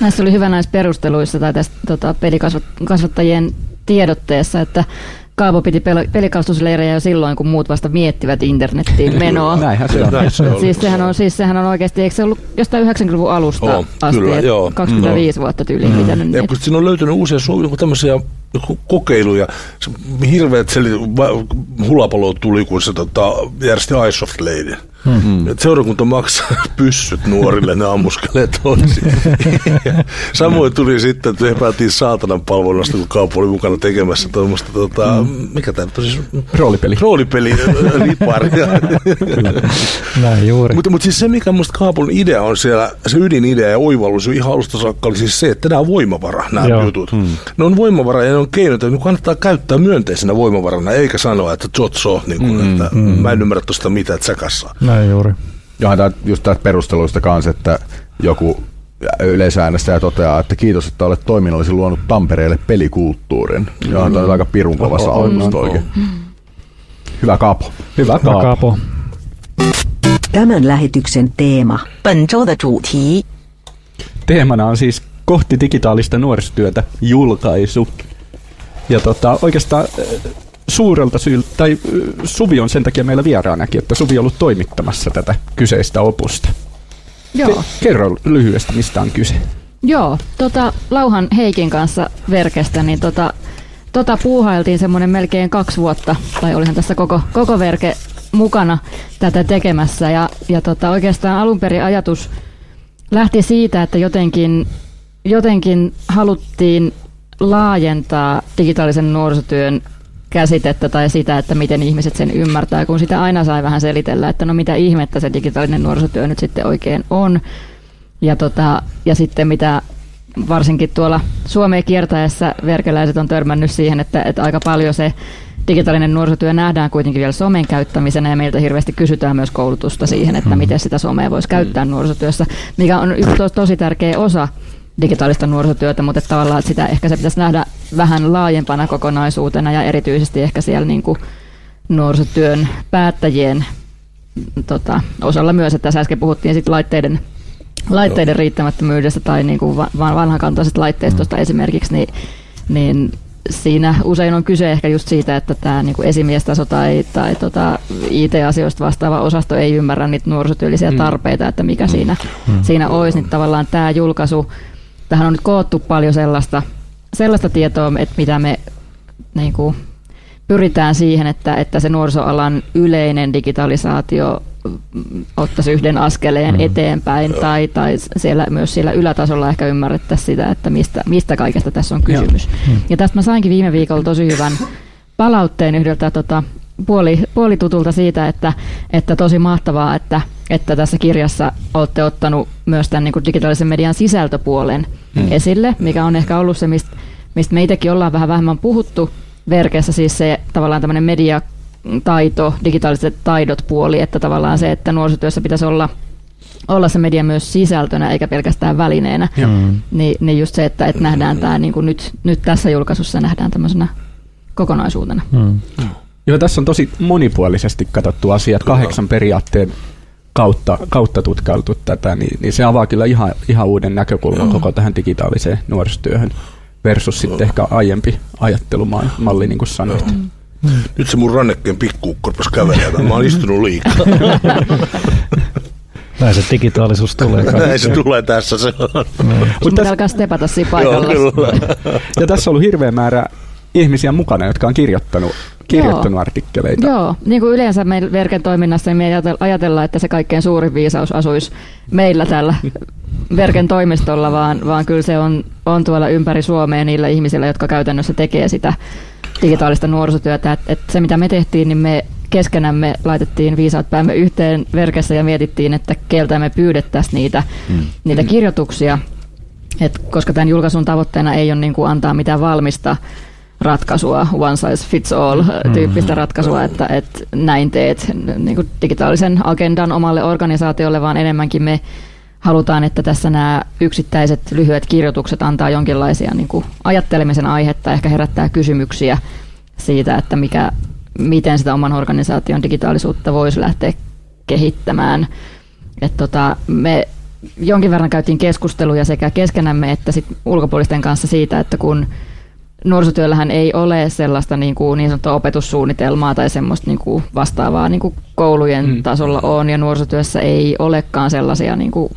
Näissä oli hyvä näissä perusteluissa tai tästä tota, pelikasvattajien tiedotteessa, että Kaavo piti pel- pelikastusleirejä jo silloin, kun muut vasta miettivät internettiin menoa. Näinhän se on. Näin se oli. Siis sehän on, siis sehän on oikeasti, eikö se ollut jostain 90-luvun alusta Oo, asti, kyllä, joo. 25 vuotta tyyliin mm. pitänyt Ja kun siinä on löytynyt uusia tämmöisiä kokeiluja, hirveät va- hulapalo tuli, kun se tota, järjesti Isoft-leidin. Hmm. Et seurakunta maksaa pyssyt nuorille, ne ammuskelee toisiin. Samoin tuli sitten, että epäiltiin saatanan palvelusta, kun kaupo oli mukana tekemässä tuommoista, tota, hmm. mikä tämä on siis, Roolipeli. roolipeli äh, liparia. Näin juuri. Mutta, mutta siis se, mikä minusta Kaapun idea on siellä, se ydinidea ja oivallus ihan alusta saakka oli siis se, että nämä on voimavara, nämä jutut. Hmm. Ne on voimavara ja ne on on keino, että kannattaa käyttää myönteisenä voimavarana, eikä sanoa, että tsotso, niin kuin, mm, että mm. mä en ymmärrä tuosta mitään, että säkassa. Näin juuri. Johan tämä, just tästä perusteluista kanssa, että joku yleisäänestäjä toteaa, että kiitos, että olet toiminnallisesti luonut Tampereelle pelikulttuurin. Johan mm. on aika pirun kova saavutus oikein. Hyvä kaapo. Hyvä, Hyvä kaapo. Tämän lähetyksen teema. Teemana on siis kohti digitaalista nuorisotyötä julkaisu. Ja tota, oikeastaan suurelta syyltä, tai Suvi on sen takia meillä vieraanakin, että Suvi on ollut toimittamassa tätä kyseistä opusta. Joo. Ke- kerro lyhyesti, mistä on kyse. Joo, tota, Lauhan Heikin kanssa Verkestä, niin tota, tota puuhailtiin semmoinen melkein kaksi vuotta, tai olihan tässä koko, koko Verke mukana tätä tekemässä. Ja, ja tota, oikeastaan alun perin ajatus lähti siitä, että jotenkin, jotenkin haluttiin laajentaa digitaalisen nuorisotyön käsitettä tai sitä, että miten ihmiset sen ymmärtää, kun sitä aina sai vähän selitellä, että no mitä ihmettä se digitaalinen nuorisotyö nyt sitten oikein on. Ja, tota, ja sitten mitä varsinkin tuolla Suomeen kiertäessä verkeläiset on törmännyt siihen, että, että aika paljon se digitaalinen nuorisotyö nähdään kuitenkin vielä somen käyttämisenä ja meiltä hirveästi kysytään myös koulutusta siihen, että miten sitä somea voisi käyttää nuorisotyössä, mikä on yksi tos, tosi tärkeä osa digitaalista nuorisotyötä, mutta että tavallaan että sitä ehkä se pitäisi nähdä vähän laajempana kokonaisuutena ja erityisesti ehkä siellä niin kuin nuorisotyön päättäjien tota, osalla myös, että tässä äsken puhuttiin sit laitteiden, laitteiden riittämättömyydestä tai niin kuin va- va- vanhakantaisesta laitteistosta mm. esimerkiksi, niin, niin siinä usein on kyse ehkä just siitä, että tämä niin kuin esimiestaso tai, tai tota IT-asioista vastaava osasto ei ymmärrä niitä nuorisotyöllisiä Mm. tarpeita, että mikä siinä, siinä olisi, niin tavallaan tämä julkaisu, tähän on nyt koottu paljon sellaista, sellaista tietoa, että mitä me niin kuin, pyritään siihen, että, että se nuorisoalan yleinen digitalisaatio mm, ottaisi yhden askeleen eteenpäin tai, tai siellä, myös siellä ylätasolla ehkä ymmärrettäisiin sitä, että mistä, mistä kaikesta tässä on kysymys. Ja tästä mä sainkin viime viikolla tosi hyvän palautteen yhdeltä tota, puoli, puolitutulta siitä, että, että tosi mahtavaa, että, että tässä kirjassa olette ottanut myös tämän niin kuin digitaalisen median sisältöpuolen mm. esille, mikä on ehkä ollut se, mistä, mistä me itsekin ollaan vähän vähemmän puhuttu verkeessä, siis se tavallaan tämmöinen mediataito, digitaaliset taidot puoli, että tavallaan se, että nuorisotyössä pitäisi olla olla se media myös sisältönä eikä pelkästään välineenä, Mm. niin, niin just se, että, että nähdään tämä niin kuin nyt, nyt tässä julkaisussa nähdään tämmöisenä kokonaisuutena. Mm. Joo, tässä on tosi monipuolisesti katsottu asiat, kahdeksan periaatteen kautta, kautta tutkailtu tätä, niin, niin se avaa kyllä ihan, ihan uuden näkökulman koko tähän digitaaliseen nuorisotyöhön versus sitten ehkä aiempi ajattelumalli, niin kuin sanoit. Nyt se mun rannekkeen pikkuukko rupesi kävelemään. Mä oon istunut liikaa. Näin se digitaalisuus tulee. Näin se tulee tässä. Se on. Mutta tässä- alkaa stepata siinä Joo, paikalla. kyllä. Ja tässä on ollut hirveä määrä ihmisiä mukana, jotka on kirjoittanut, kirjoittanut artikkeleita. Joo, niin kuin yleensä meillä Verken toiminnassa, niin me ei ajatel- ajatella, että se kaikkein suurin viisaus asuisi meillä täällä Verken toimistolla, vaan, vaan kyllä se on, on tuolla ympäri Suomea niillä ihmisillä, jotka käytännössä tekee sitä digitaalista nuorisotyötä. Et, et se, mitä me tehtiin, niin me keskenämme laitettiin viisaat päämme yhteen Verkessä ja mietittiin, että keltä me pyydettäisiin niitä, mm. niitä kirjoituksia, et koska tämän julkaisun tavoitteena ei ole niin kuin antaa mitään valmista ratkaisua, one size fits all tyyppistä ratkaisua, että, että näin teet niin kuin digitaalisen agendan omalle organisaatiolle, vaan enemmänkin me halutaan, että tässä nämä yksittäiset lyhyet kirjoitukset antaa jonkinlaisia niin kuin ajattelemisen aihetta, ehkä herättää kysymyksiä siitä, että mikä, miten sitä oman organisaation digitaalisuutta voisi lähteä kehittämään. Et tota, me jonkin verran käytiin keskusteluja sekä keskenämme että sit ulkopuolisten kanssa siitä, että kun nuorisotyöllähän ei ole sellaista niin, kuin niin sanottua opetussuunnitelmaa tai semmoista niin kuin vastaavaa niin kuin koulujen mm. tasolla on, ja nuorisotyössä ei olekaan sellaisia niin kuin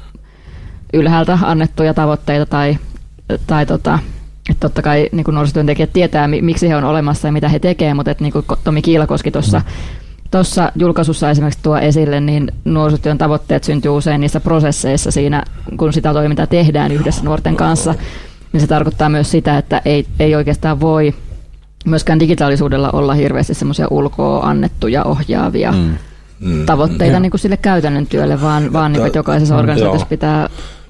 ylhäältä annettuja tavoitteita tai, tai tota, että totta kai niin kuin nuorisotyöntekijät tietää, miksi he on olemassa ja mitä he tekevät, mutta että niin kuin Tomi Kiilakoski tuossa Tuossa julkaisussa esimerkiksi tuo esille, niin nuorisotyön tavoitteet syntyy usein niissä prosesseissa siinä, kun sitä toimintaa tehdään yhdessä nuorten kanssa. Niin se tarkoittaa myös sitä, että ei, ei oikeastaan voi myöskään digitaalisuudella olla hirveästi semmoisia ulkoa annettuja ohjaavia mm. Mm. tavoitteita mm. Niin kuin sille käytännön työlle, vaan, vaan niin kuin, että jokaisessa mm. organisaatiossa pitää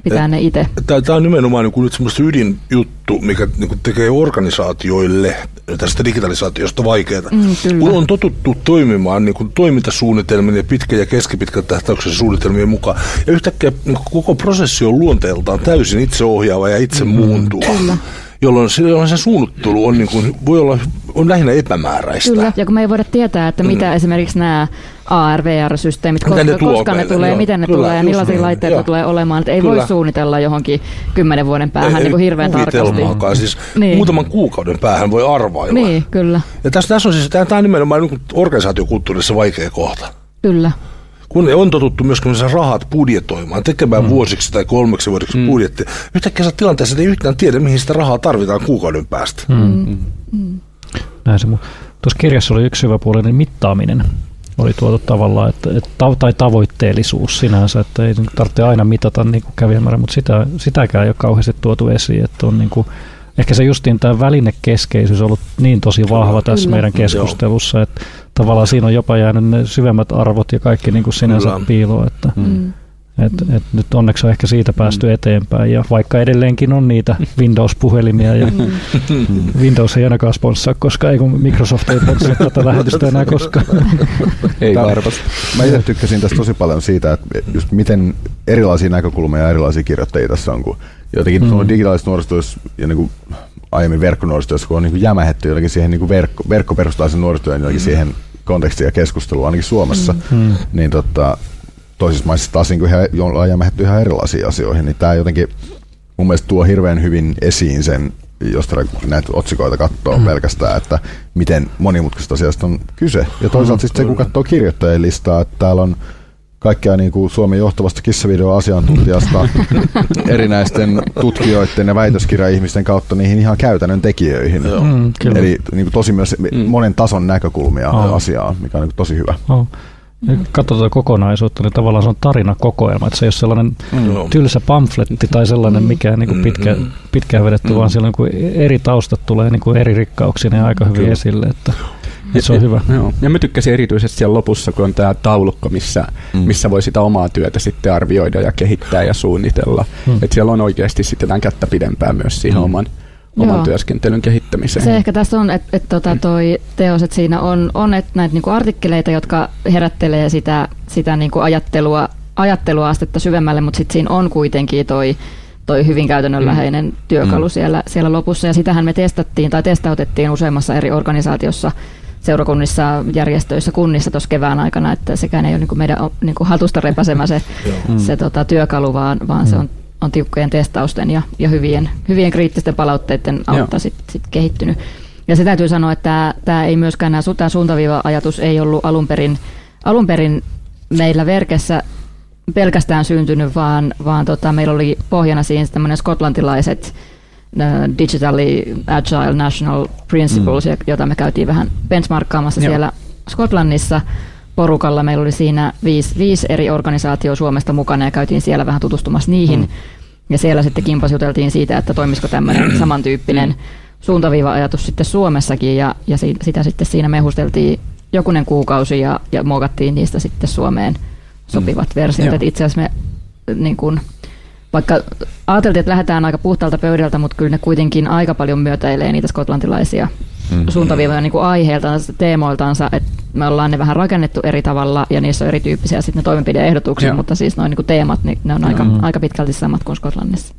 pitää ne itse. Tämä on nimenomaan niin kuin nyt semmoista ydinjuttu, mikä niin kuin tekee organisaatioille tästä digitalisaatiosta vaikeaa. Mm, kun on totuttu toimimaan niin kuin toimintasuunnitelmien ja pitkä- ja keskipitkän tähtäyksen suunnitelmien mukaan, ja yhtäkkiä niin koko prosessi on luonteeltaan täysin itseohjaava ja itse mm, muuntuva. Kyllä jolloin, jolloin se suunnittelu on, niin kuin, voi olla, on lähinnä epämääräistä. Kyllä, ja kun me ei voida tietää, että mitä mm. esimerkiksi nämä ARVR-systeemit, koska, ne, koska ne tulee, joo, miten ne kyllä, tulee ja millaisia niin, laitteita joo. tulee olemaan. Että ei kyllä. voi suunnitella johonkin kymmenen vuoden päähän ei, niin kuin hirveän tarkasti. Siis niin. muutaman kuukauden päähän voi arvailla. Niin, kyllä. Ja tässä, tässä on siis, tämä on nimenomaan niin organisaatiokulttuurissa vaikea kohta. Kyllä kun on totuttu myöskin rahat budjetoimaan, tekemään mm. vuosiksi tai kolmeksi vuodeksi mm. budjetti, yhtäkkiä sä tilanteessa ei yhtään tiedä, mihin sitä rahaa tarvitaan kuukauden päästä. Mm. Mm. Mm. Näin se, tuossa kirjassa oli yksi hyvä puolinen mittaaminen. Oli tuotu tavallaan, että, että, tai tavoitteellisuus sinänsä, että ei tarvitse aina mitata niin kävijämäärä, mutta sitä, sitäkään ei ole kauheasti tuotu esiin, että on niin kuin, ehkä se justiin tämä välinekeskeisyys on ollut niin tosi vahva tässä Kyllä. meidän keskustelussa, että tavallaan siinä on jopa jäänyt ne syvemmät arvot ja kaikki niin kuin sinänsä Kyllä. piiloon. Että, mm. Et, et nyt onneksi on ehkä siitä päästy mm. eteenpäin ja vaikka edelleenkin on niitä Windows-puhelimia ja mm. Windows ei ainakaan sponssaa, koska ei kun Microsoft ei sponssaa tätä lähetystä enää koskaan. ei varmasti. Mä itse tykkäsin tästä tosi paljon siitä, että just miten erilaisia näkökulmia ja erilaisia kirjoittajia tässä on, kun jotenkin mm. digitaalisessa nuorisotyössä ja niin kuin aiemmin verkkonuorisotyössä, kun on niin kuin jämähetty jotenkin siihen niin kuin verkko, verkkoperustaisen nuorisotyön jotenkin mm. siihen kontekstiin ja keskusteluun, ainakin Suomessa, mm. niin tota, toisissa maissa taas niin ihan, ollaan jämähetty ihan erilaisiin asioihin, niin tämä jotenkin mun mielestä tuo hirveän hyvin esiin sen, jos näitä otsikoita katsoo mm. pelkästään, että miten monimutkaisesta asiasta on kyse. Ja toisaalta mm. sitten se, kun katsoo kirjoittajien listaa, että täällä on kaikkea niin kuin Suomen johtavasta kissavideo-asiantuntijasta erinäisten tutkijoiden ja väitöskirja-ihmisten kautta niihin ihan käytännön tekijöihin. Mm, Eli niin kuin tosi myös mm. monen tason näkökulmia oh. asiaan, mikä on niin kuin tosi hyvä. Oh. Katsotaan kokonaisuutta, niin tavallaan se on tarinakokoelma, että se ei ole sellainen mm. tylsä pamfletti tai sellainen mm. mikä niin kuin pitkä, mm. pitkään vedetty, mm. vaan siellä niin kuin eri taustat tulee niin kuin eri rikkauksia ja aika hyvin Kyllä. esille. Että ja se on hyvä. Joo. Ja mä tykkäsin erityisesti siellä lopussa, kun on tämä taulukko, missä, mm. missä voi sitä omaa työtä sitten arvioida ja kehittää ja suunnitella. Mm. Että siellä on oikeasti sitten tämän kättä pidempään myös siihen mm. oman, oman Joo. työskentelyn kehittämiseen. Se ehkä tässä on, että et, tota toi teos, että siinä on, on et näitä niinku artikkeleita, jotka herättelee sitä, sitä niinku ajattelua, ajatteluastetta syvemmälle, mutta sitten siinä on kuitenkin toi toi hyvin käytännönläheinen mm. työkalu mm. Siellä, siellä lopussa. Ja sitähän me testattiin tai testautettiin useammassa eri organisaatiossa seurakunnissa, järjestöissä, kunnissa tuossa kevään aikana, että sekään ei ole niin kuin meidän niin kuin hatusta repäsemä se, se tota, työkalu, vaan, vaan mm. se on, on tiukkojen testausten ja, ja hyvien, hyvien kriittisten palautteiden autta sit, sit kehittynyt. Ja se täytyy sanoa, että tämä ei myöskään, tämä suuntaviiva-ajatus ei ollut alun perin, alun perin meillä verkessä pelkästään syntynyt, vaan, vaan tota, meillä oli pohjana siinä tämmöinen skotlantilaiset Digitally Agile National Principles, mm. jota me käytiin vähän benchmarkkaamassa Joo. siellä Skotlannissa porukalla. Meillä oli siinä viisi, viisi eri organisaatioa Suomesta mukana ja käytiin siellä vähän tutustumassa niihin. Mm. Ja siellä sitten kimpas juteltiin siitä, että toimisiko tämmöinen samantyyppinen suuntaviiva-ajatus sitten Suomessakin ja, ja siitä, sitä sitten siinä mehusteltiin jokunen kuukausi ja, ja muokattiin niistä sitten Suomeen sopivat mm. versiot. Itse asiassa me niin kun, vaikka ajateltiin, että lähdetään aika puhtaalta pöydältä, mutta kyllä ne kuitenkin aika paljon myötäilee niitä skotlantilaisia mm. suuntaviivoja niin kuin aiheiltansa, teemoiltansa, että me ollaan ne vähän rakennettu eri tavalla ja niissä on erityyppisiä sitten ne toimenpideehdotuksia, mutta siis noin niin teemat, niin ne on aika, mm. aika pitkälti samat kuin Skotlannissa.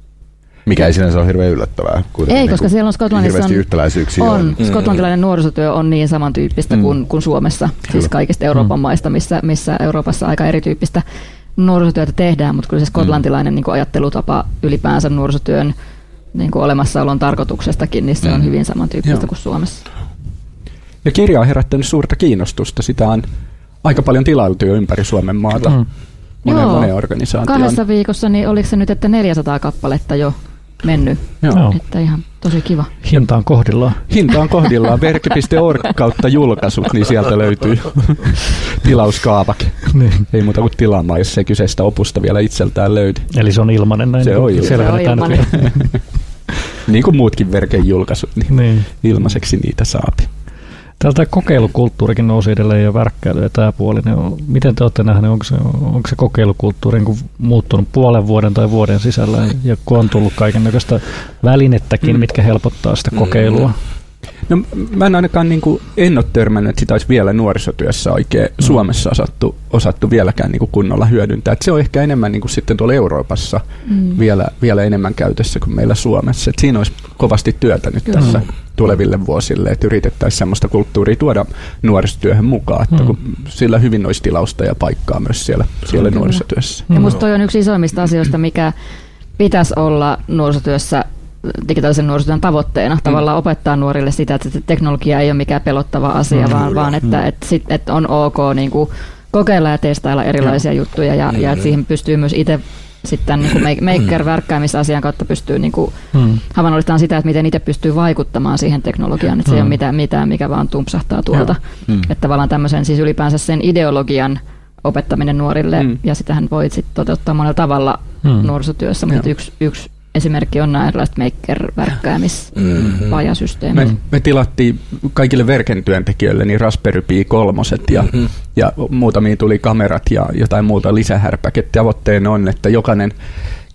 Mikä ei sinänsä ole hirveän yllättävää. Ei, niin koska siellä on Skotlannissa on, yhtäläisyyksiä on, on. Mm. Skotlantilainen nuorisotyö on niin samantyyppistä mm. kuin, kuin Suomessa, siis Kyllä. siis kaikista Euroopan mm. maista, missä, missä Euroopassa aika erityyppistä nuorisotyötä tehdään, mutta kyllä se skotlantilainen mm. niin ajattelutapa ylipäänsä nuorisotyön niin kuin olemassaolon tarkoituksestakin, niin se on Mm. hyvin samantyyppistä Joo. kuin Suomessa. Ja kirja on herättänyt suurta kiinnostusta. Sitä on aika paljon tilailtu jo ympäri Suomen maata. Mm. Monen, Joo. organisaation. Kahdessa viikossa, niin oliko se nyt, että 400 kappaletta jo mennyt? Joo. Että ihan tosi kiva. Hinta on kohdillaan. Hinta on kohdillaan verkki.org kautta julkaisut, niin sieltä löytyy tilauskaavake. Niin. Ei muuta kuin tilaamaan, jos se kyseistä opusta vielä itseltään löydy. Eli se on ilmanen näin. Se on ilmanen. Se on ilmanen. Niin kuin muutkin verken julkaisut, niin niin. ilmaiseksi niitä saapi. Täältä kokeilukulttuurikin nousi edelleen jo värkkäily ja tämä puoli. Niin on, miten te olette nähneet, onko se, onko se kokeilukulttuuri niin muuttunut puolen vuoden tai vuoden sisällä? Ja kun on tullut kaiken näköistä välinettäkin, Mm. mitkä helpottaa sitä kokeilua. No mä en ainakaan niin kuin, en ole törmännyt, että sitä olisi vielä nuorisotyössä oikein Mm. Suomessa osattu, osattu vieläkään niin kuin kunnolla hyödyntää. Et se on ehkä enemmän niin kuin sitten tuolla Euroopassa Mm. vielä, vielä enemmän käytössä kuin meillä Suomessa. Et siinä olisi kovasti työtä nyt Kyllä. tässä tuleville vuosille, että yritettäisiin sellaista kulttuuria tuoda nuorisotyöhön mukaan, että Mm. kun sillä hyvin olisi tilausta ja paikkaa myös siellä, siellä Kyllä. nuorisotyössä. Ja musta toi on yksi isoimmista asioista, mikä pitäisi olla nuorisotyössä digitaalisen nuorisotyön tavoitteena. Tavallaan opettaa nuorille sitä, että se teknologia ei ole mikään pelottava asia, Mm, vaan, kyllä. vaan että, että, sit, että on ok niin kuin kokeilla ja testailla erilaisia juttuja ja, ja että siihen pystyy myös itse sitten niin kuin maker-värkkäämisasian kautta pystyy niin kuin Mm. havainnollistamaan sitä, että miten itse pystyy vaikuttamaan siihen teknologiaan, että se ei Mm. ole mitään, mitään mikä vaan tumpsahtaa tuolta. Mm. Että tavallaan tämmöisen siis ylipäänsä sen ideologian opettaminen nuorille, Mm. mm. ja sitähän voi sitten toteuttaa monella tavalla Mm. mm. nuorisotyössä, mutta yksi, yksi esimerkki on nämä erilaiset maker-värkkäämispajasysteemit. Me, me tilattiin kaikille Verken työntekijöille niin Raspberry Pi 3 ja, Mhm. ja muutamiin tuli kamerat ja jotain muuta lisähärpäket. Tavoitteena on, että jokainen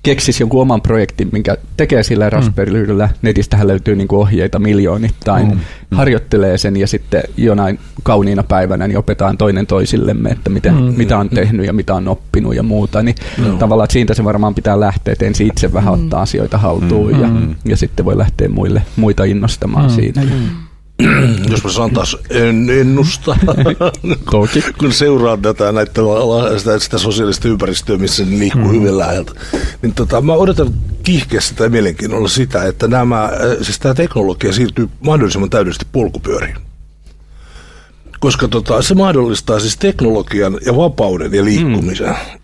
keksisi jonkun oman projektin, minkä tekee sillä Raspberryllä. Netistähän löytyy niin ohjeita miljoonittain. Mm. Harjoittelee sen ja sitten jonain kauniina päivänä niin opetaan toinen toisillemme, että miten, Mm. mitä on tehnyt ja mitä on oppinut ja muuta. Niin Joo. tavallaan että siitä se varmaan pitää lähteä, että ensin itse vähän Mm. ottaa asioita haltuun Mm. ja, Mm. ja sitten voi lähteä muille, muita innostamaan Mm. siinä. Ja Jos mä saan taas en, ennustaa, Toki. kun seuraan tätä näitä, sitä, sitä sosiaalista ympäristöä, missä ne liikkuu mm. hyvin läheltä, niin tota, mä odotan kiihkeästi tai mielenkiinnolla sitä, että nämä, äh, siis tämä teknologia siirtyy mahdollisimman täydellisesti polkupyöriin. Koska tota, se mahdollistaa siis teknologian ja vapauden ja liikkumisen, mm.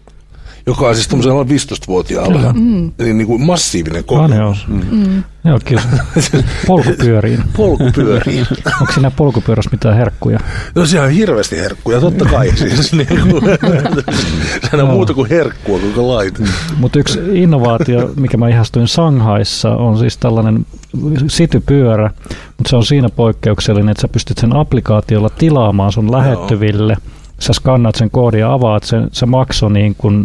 Joka on siis alle 15-vuotiaalla Mm. niin, niin kuin massiivinen Ah, joo. kokemus. Mm. Joo, kyllä. Polkupyöriin. Polkupyöriin. Onko siinä polkupyörässä mitään herkkuja? No siellä on hirveästi herkkuja, totta kai. Siis, niin kuin, sehän on Joo. muuta kuin herkkua, kuinka laite. Mutta yksi innovaatio, mikä mä ihastuin Shanghaissa, on siis tällainen sitypyörä, mutta se on siinä poikkeuksellinen, että sä pystyt sen applikaatiolla tilaamaan sun lähettyville. Sä skannaat sen koodin ja avaat sen, se maksoi niin kuin,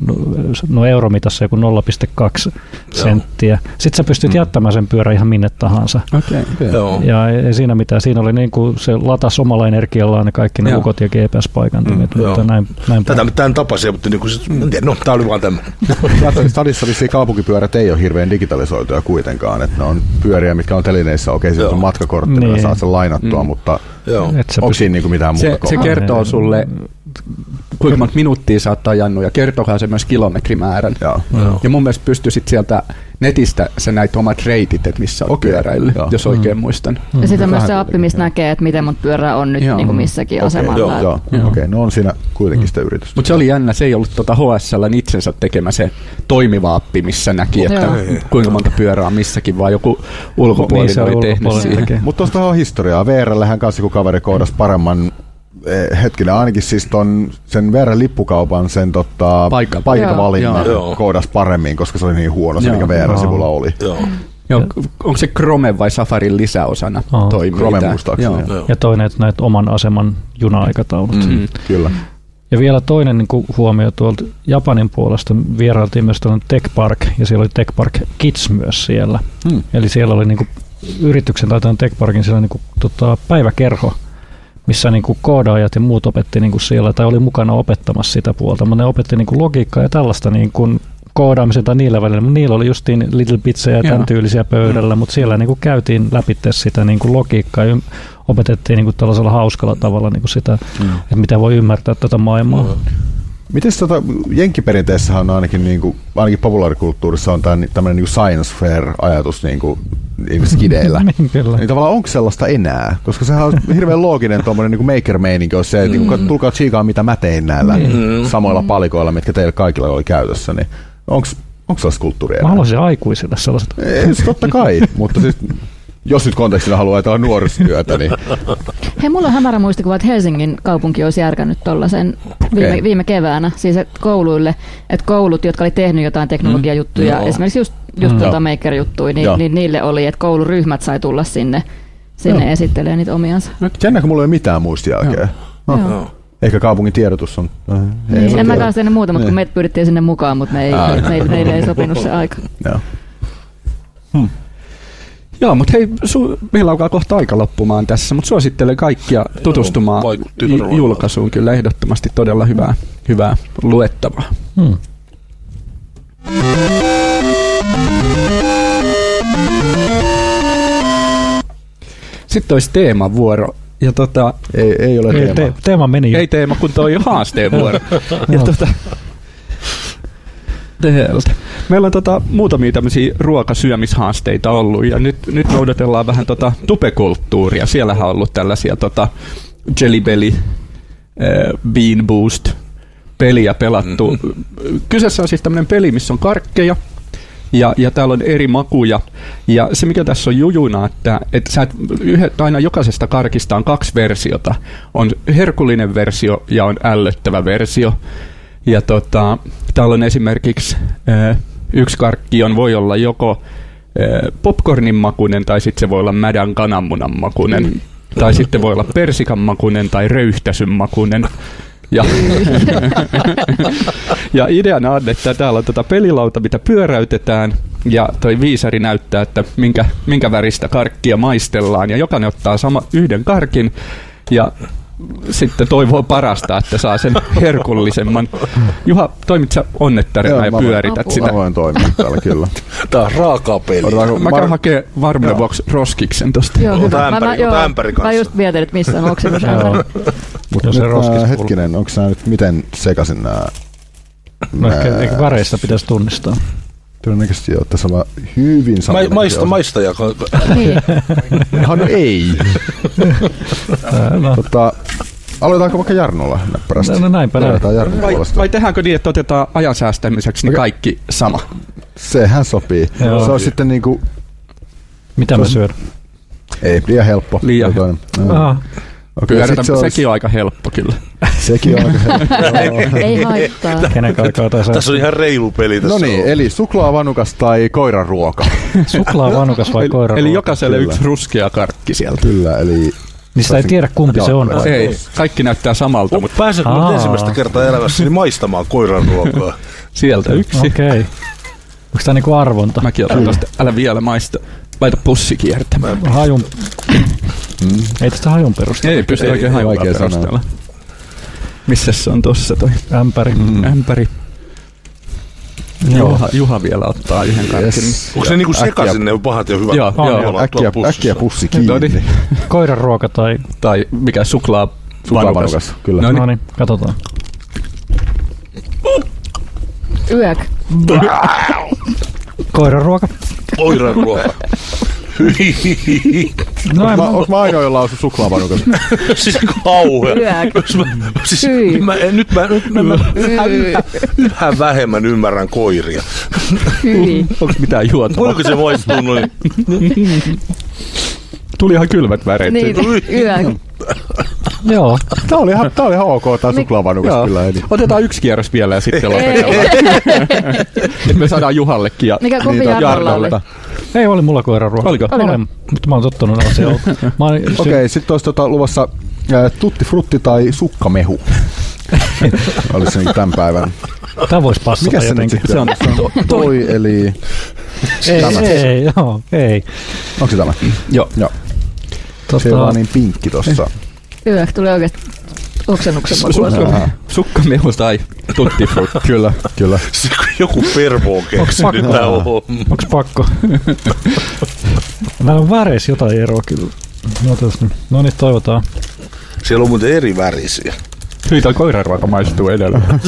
no euromitassa joku 0,2 senttiä. Sitten sä pystyt jättämään sen pyörän ihan minne tahansa. Okay. Joo. Ja ei, ei siinä mitään. Siinä oli niin kuin se latas omalla energiallaan ne kaikki ne Joo. ukot ja GPS-paikantimet. Mm, mutta näin, näin Tätä tämän tapasia, mutta niin kuin, tiedä, no, tämä oli vaan tämmöinen. Stadissa vissiin kaupunkipyörät ei ole hirveän digitalisoituja kuitenkaan, että ne on pyöriä, mitkä on telineissä, okei, okay, se on matkakortti, Niin. saat sen lainattua, Mm. mutta Joo. Onko pystyt- siinä niinku mitään muuta Se, se kertoo sulle, kuinka monta minuuttia sä oot ajanut ja kertokaa se myös kilometrimäärän. Joo. Joo. Ja mun mielestä pystyisit sieltä netistä sä näit omat reitit, että missä on pyöräillyt, joo. jos oikein muistan. Ja sitten myös se mistä kuitenkin, näkee, että miten monta pyörää on nyt Joo. niin kuin missäkin Okei, asemalla. Joo, joo, Joo. okei, no on siinä kuitenkin sitä yritystä. Mutta se oli jännä, se ei ollut tuota HSL itsensä tekemä se toimiva appi, missä näki, että Joo. kuinka monta pyörää on missäkin, vaan joku ulkopuolinen Niin, oli tehnyt siihen. Mutta tuosta on historiaa. VRllähän kanssa kun kaveri koodasi paremman hetkinen, ainakin siis ton, sen VR lippukaupan sen tota, Paikka- paikkavalinnan Joo. koodas paremmin, koska se oli niin huono se, Joo. mikä VR-sivulla oli. Joo. Joo, onko se Chrome vai Safarin lisäosana toimii Chrome muistaakseni. Joo. Joo. Ja toinen, että näet oman aseman juna-aikataulut. Mm. Kyllä. Ja vielä toinen niin kuin huomio tuolta Japanin puolesta. Vierailtiin myös tuollainen Tech Park, ja siellä oli Tech Park Kids myös siellä. Hmm. Eli siellä oli niin kuin yrityksen tai tämän Tech Parkin siellä niin kuin, tota, päiväkerho, missä niin kuin koodaajat ja muut opetti niin kuin siellä, tai oli mukana opettamassa sitä puolta, mutta ne opetti niin kuin logiikkaa ja tällaista niin kuin koodaamisen tai niillä välillä, mutta niillä oli justiin Little Bitsejä ja tämän tyylisiä pöydällä, mutta siellä niin kuin käytiin läpi sitä niin kuin logiikkaa ja opetettiin niin kuin tällaisella hauskalla tavalla niin kuin sitä, Mm. että miten voi ymmärtää tätä maailmaa. Miten tota, jenkkiperinteessähän on ainakin, niin kuin, ainakin populaarikulttuurissa on tämä tämmöinen niin science fair-ajatus niin kuin, skideillä. Niin, kyllä. Niin tavallaan onko sellaista enää? Koska sehän on hirveän looginen tuommoinen niin maker-meininki, on se, että mm. niin tulkaa tsiikaa mitä mä tein näillä mm. samoilla palikoilla, mitkä teillä kaikilla oli käytössä. Niin onko onko sellaista kulttuuria Mä haluaisin aikuisille sellaiset. Ei, siis totta kai, mutta siis jos nyt kontekstina haluaa ajatella nuorisotyötä, niin Hei, mulla on hämärä muistikuva, että Helsingin kaupunki olisi järkännyt tuollaisen viime, Okei. viime keväänä. Siis että kouluille, että koulut, jotka oli tehnyt jotain teknologiajuttuja, Joo. esimerkiksi just, just Mm. tuota Joo. maker-juttuja, Joo. niin, niin, niille oli, että kouluryhmät sai tulla sinne, sinne Joo. esittelemään niitä omiansa. jännä, kun mulla ei ole mitään muistijälkeä. No, Joo. ehkä kaupungin tiedotus on... äh, ei Niin, en mä kanssa tehnyt muuta, mutta kun Niin. meitä pyydettiin sinne mukaan, mutta me ei, me, me, meille ei sopinut se aika. Joo. Joo, mutta hei, su- meillä alkaa kohta aika loppumaan tässä, mutta suosittelen kaikkia tutustumaan todella julkaisuun. Kyllä ehdottomasti todella hyvää, hyvää luettavaa. Hmm. Sitten olisi teemavuoro. Ja tota, Ei, ei ole Ei, teema. te, teema meni jo. ei teema, kun toi haasteen vuoro. ja tota, teeltä. Meillä on tota, muutamia tämmöisiä ruokasyömishaasteita ollut ja nyt, nyt noudatellaan vähän tota tupekulttuuria. Siellähän on ollut tällaisia tota, Jelly Belly, äh, Bean Boost peliä pelattu. Mm-hmm. Kyseessä on siis tämmöinen peli, missä on karkkeja ja, ja täällä on eri makuja. Ja se mikä tässä on jujuna, että, että sä et, yhdet, aina jokaisesta karkista on kaksi versiota. On herkullinen versio ja on ällöttävä versio. Ja tota, täällä on esimerkiksi äh, yksi karkki on, voi olla joko äh, popcornin makunen tai sitten se voi olla mädän kananmunan makunen. Mm. Tai sitten voi olla persikan makunen tai röyhtäsyn makunen. Ja, ja ideana on, että täällä on tota pelilauta, mitä pyöräytetään, ja toi viisari näyttää, että minkä, minkä väristä karkkia maistellaan, ja jokainen ottaa sama yhden karkin, ja sitten toivoo parasta, että saa sen herkullisemman. Juha, toimit sä onnettarina Joo, ja mä voin- pyörität sitä? Mä voin toimia täällä kyllä. Tää on raakaa peliä. Otetaanko Mä käyn Mar- hakee varmuuden vuoksi roskiksen tosta. Joo, hyvä. ämpäri- ota ämpäri mä kanssa. just mietin, että missä on. Joo. Mutta Jos se nyt, roskis hetkinen, onko nämä nyt miten sekaisin nämä? No ehkä, ehkä väreistä pitäisi tunnistaa. Todennäköisesti joo, tässä on hyvin Ma, samanlaisia maista, maista ja niin. Ihan no ei. No, Tota, aloitetaanko vaikka Jarnolla näppärästi? No, no näinpä näin. Jarnon Vai, vai tehdäänkö niin, että otetaan ajan säästämiseksi niin kaikki sama? Sehän sopii. Joo. Se on sitten niinku, mitä mä syön? ei, liian helppo. Liian Toi toinen. Joo. Okei, Pyörätä, se olisi- sekin on aika helppo kyllä. Sekin on aika helppo. Ei haittaa. Kenen aikaa tai tässä on ihan reilu peli tässä. No niin, on. eli suklaavanukas tai koiraruoka. Suklaa vanukas vai Eli, koira? eli jokaiselle Kyllä. yksi ruskea karkki sieltä. Kyllä, eli Niin sitä ei tiedä kumpi se on. vai? Ei, kaikki näyttää samalta, mutta Pääseekö nyt Aa. ensimmäistä kertaa elämässäni maistamaan koiran ruokaa? sieltä yksi. Okei. Okay. Onko tämä niinku arvonta? Mäkin otan tosta, älä vielä maista. Laita pussi kiertämään. Hajun... Ei tästä hajun perusteella. Ei pysty Ei, oikein sanoa. perustella. Missä se on tossa toi Ämpäri. mm. ämpäri? Joo. Juha, Juha vielä ottaa yhden karkin. yes. Onko se niinku Äkkiä- sekaisin ne pahat ja hyvät? Joo, joo. joo. Äkkiä, äkkiä pussi kiinni. No niin. Koiran ruoka tai... Tai mikä suklaa Suklaavanukas, kyllä. No No niin. niin, katsotaan. Yök. Koiran ruoka. Koiran ruoka. No en Mä, onko mä ainoa, jolla on suklaavanukas? siis kauhea. Jos mä, siis, mä, en- nyt mä, nyt mä, mä yhä, yhä, yhä vähemmän ymmärrän koiria. Onko mitään juotavaa? Voiko se maistuu noin? Tuli ihan kylmät väreet. Niin, yök. Joo. Tää oli ihan, tää oli ihan ok, tää suklaavanukas Joo. kyllä. Eli. Otetaan yksi kierros vielä ja sitten lopetellaan. Me saadaan Juhallekin. Ja Mikä kumpi oli? Jarnolta. Ei, oli mulla koiran ruoka. Oliko? Oliko? Olen, mutta mä oon tottunut asiaan. Okei, okay, sitten olisi tota, luvassa tutti frutti tai sukkamehu. Olisi se niin tämän päivän. Tää vois passata Mikä se jotenkin. sitten on? To, toi, eli... Ei, Tämä. ei, joo, ei. Onko se tämä? Joo. Joo. Tota, Se on vaan niin pinkki tossa. Yök tuli oikeesti oksennuksen makua. Sukka, sukkamehu tai tutti. Kyllä, kyllä. Joku pervo on keksinyt tää. Onks pakko? Näillä on väreissä jotain eroa kyllä. No, no niin, toivotaan. Siellä on muuten eri värisiä. Kyllä toi koiranruoka maistuu edelleen.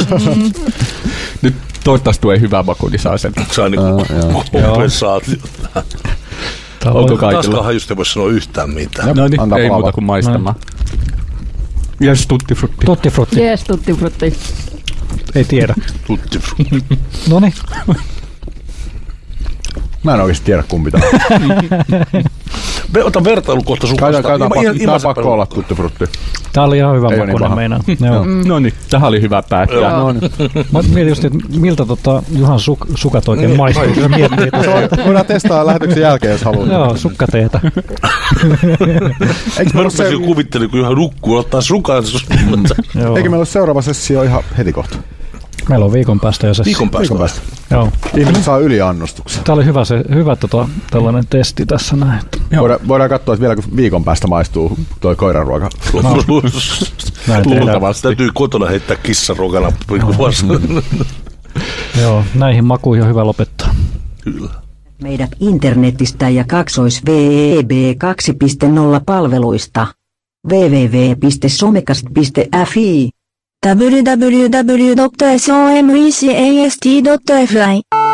Nyt toivottavasti tulee hyvä maku, niin saa sen. Saa niinku kompensaatio. Tää on- Onko kaikilla? Taaskaan hajusta ei voi sanoa yhtään mitään. No niin, Antaa ei palaa. muuta kuin maistamaan. Yes, tutti frutti. Tutti frutti. Jees, tutti frutti. Ei tiedä. Tutti. No niin. Mä en oikeasti tiedä kumpi tää on. Me otan vertailu kohta sukasta. Käytä, käytä, Ilma- pakko, olla tutti frutti. Tää oli ihan hyvä niin makuinen paha. meinaa. Joo. No niin, tähän oli hyvä päättää. No niin. Mä mietin just, että miltä tota Juhan suk, sukat oikein maistuu, kun se miettii tuossa. Voidaan testaa lähetyksen jälkeen, jos haluaa. Joo, sukkateetä. Eikö Mä meillä, se, rupesin kuvittelemaan, kun ihan nukkuu, ottaa sukan. Joo. eikö meillä ole seuraava sessio ihan heti kohta? Meillä on viikon päästä jo se. Viikon päästä. Viikon päästä. Joo. Ihmiset saa yliannostuksen. Tämä oli hyvä, se, hyvä tota, tällainen testi tässä näin. Voidaan, voidaan katsoa, että vieläkö viikon päästä maistuu toi koiranruoka. näin tehdään. Luultavasti. Täytyy kotona heittää kissaruokana. Joo, näihin makuihin on hyvä lopettaa. Kyllä. Meidät internetistä ja kaksois VEB 2.0 palveluista. www.somekast.fi www.somecast.fi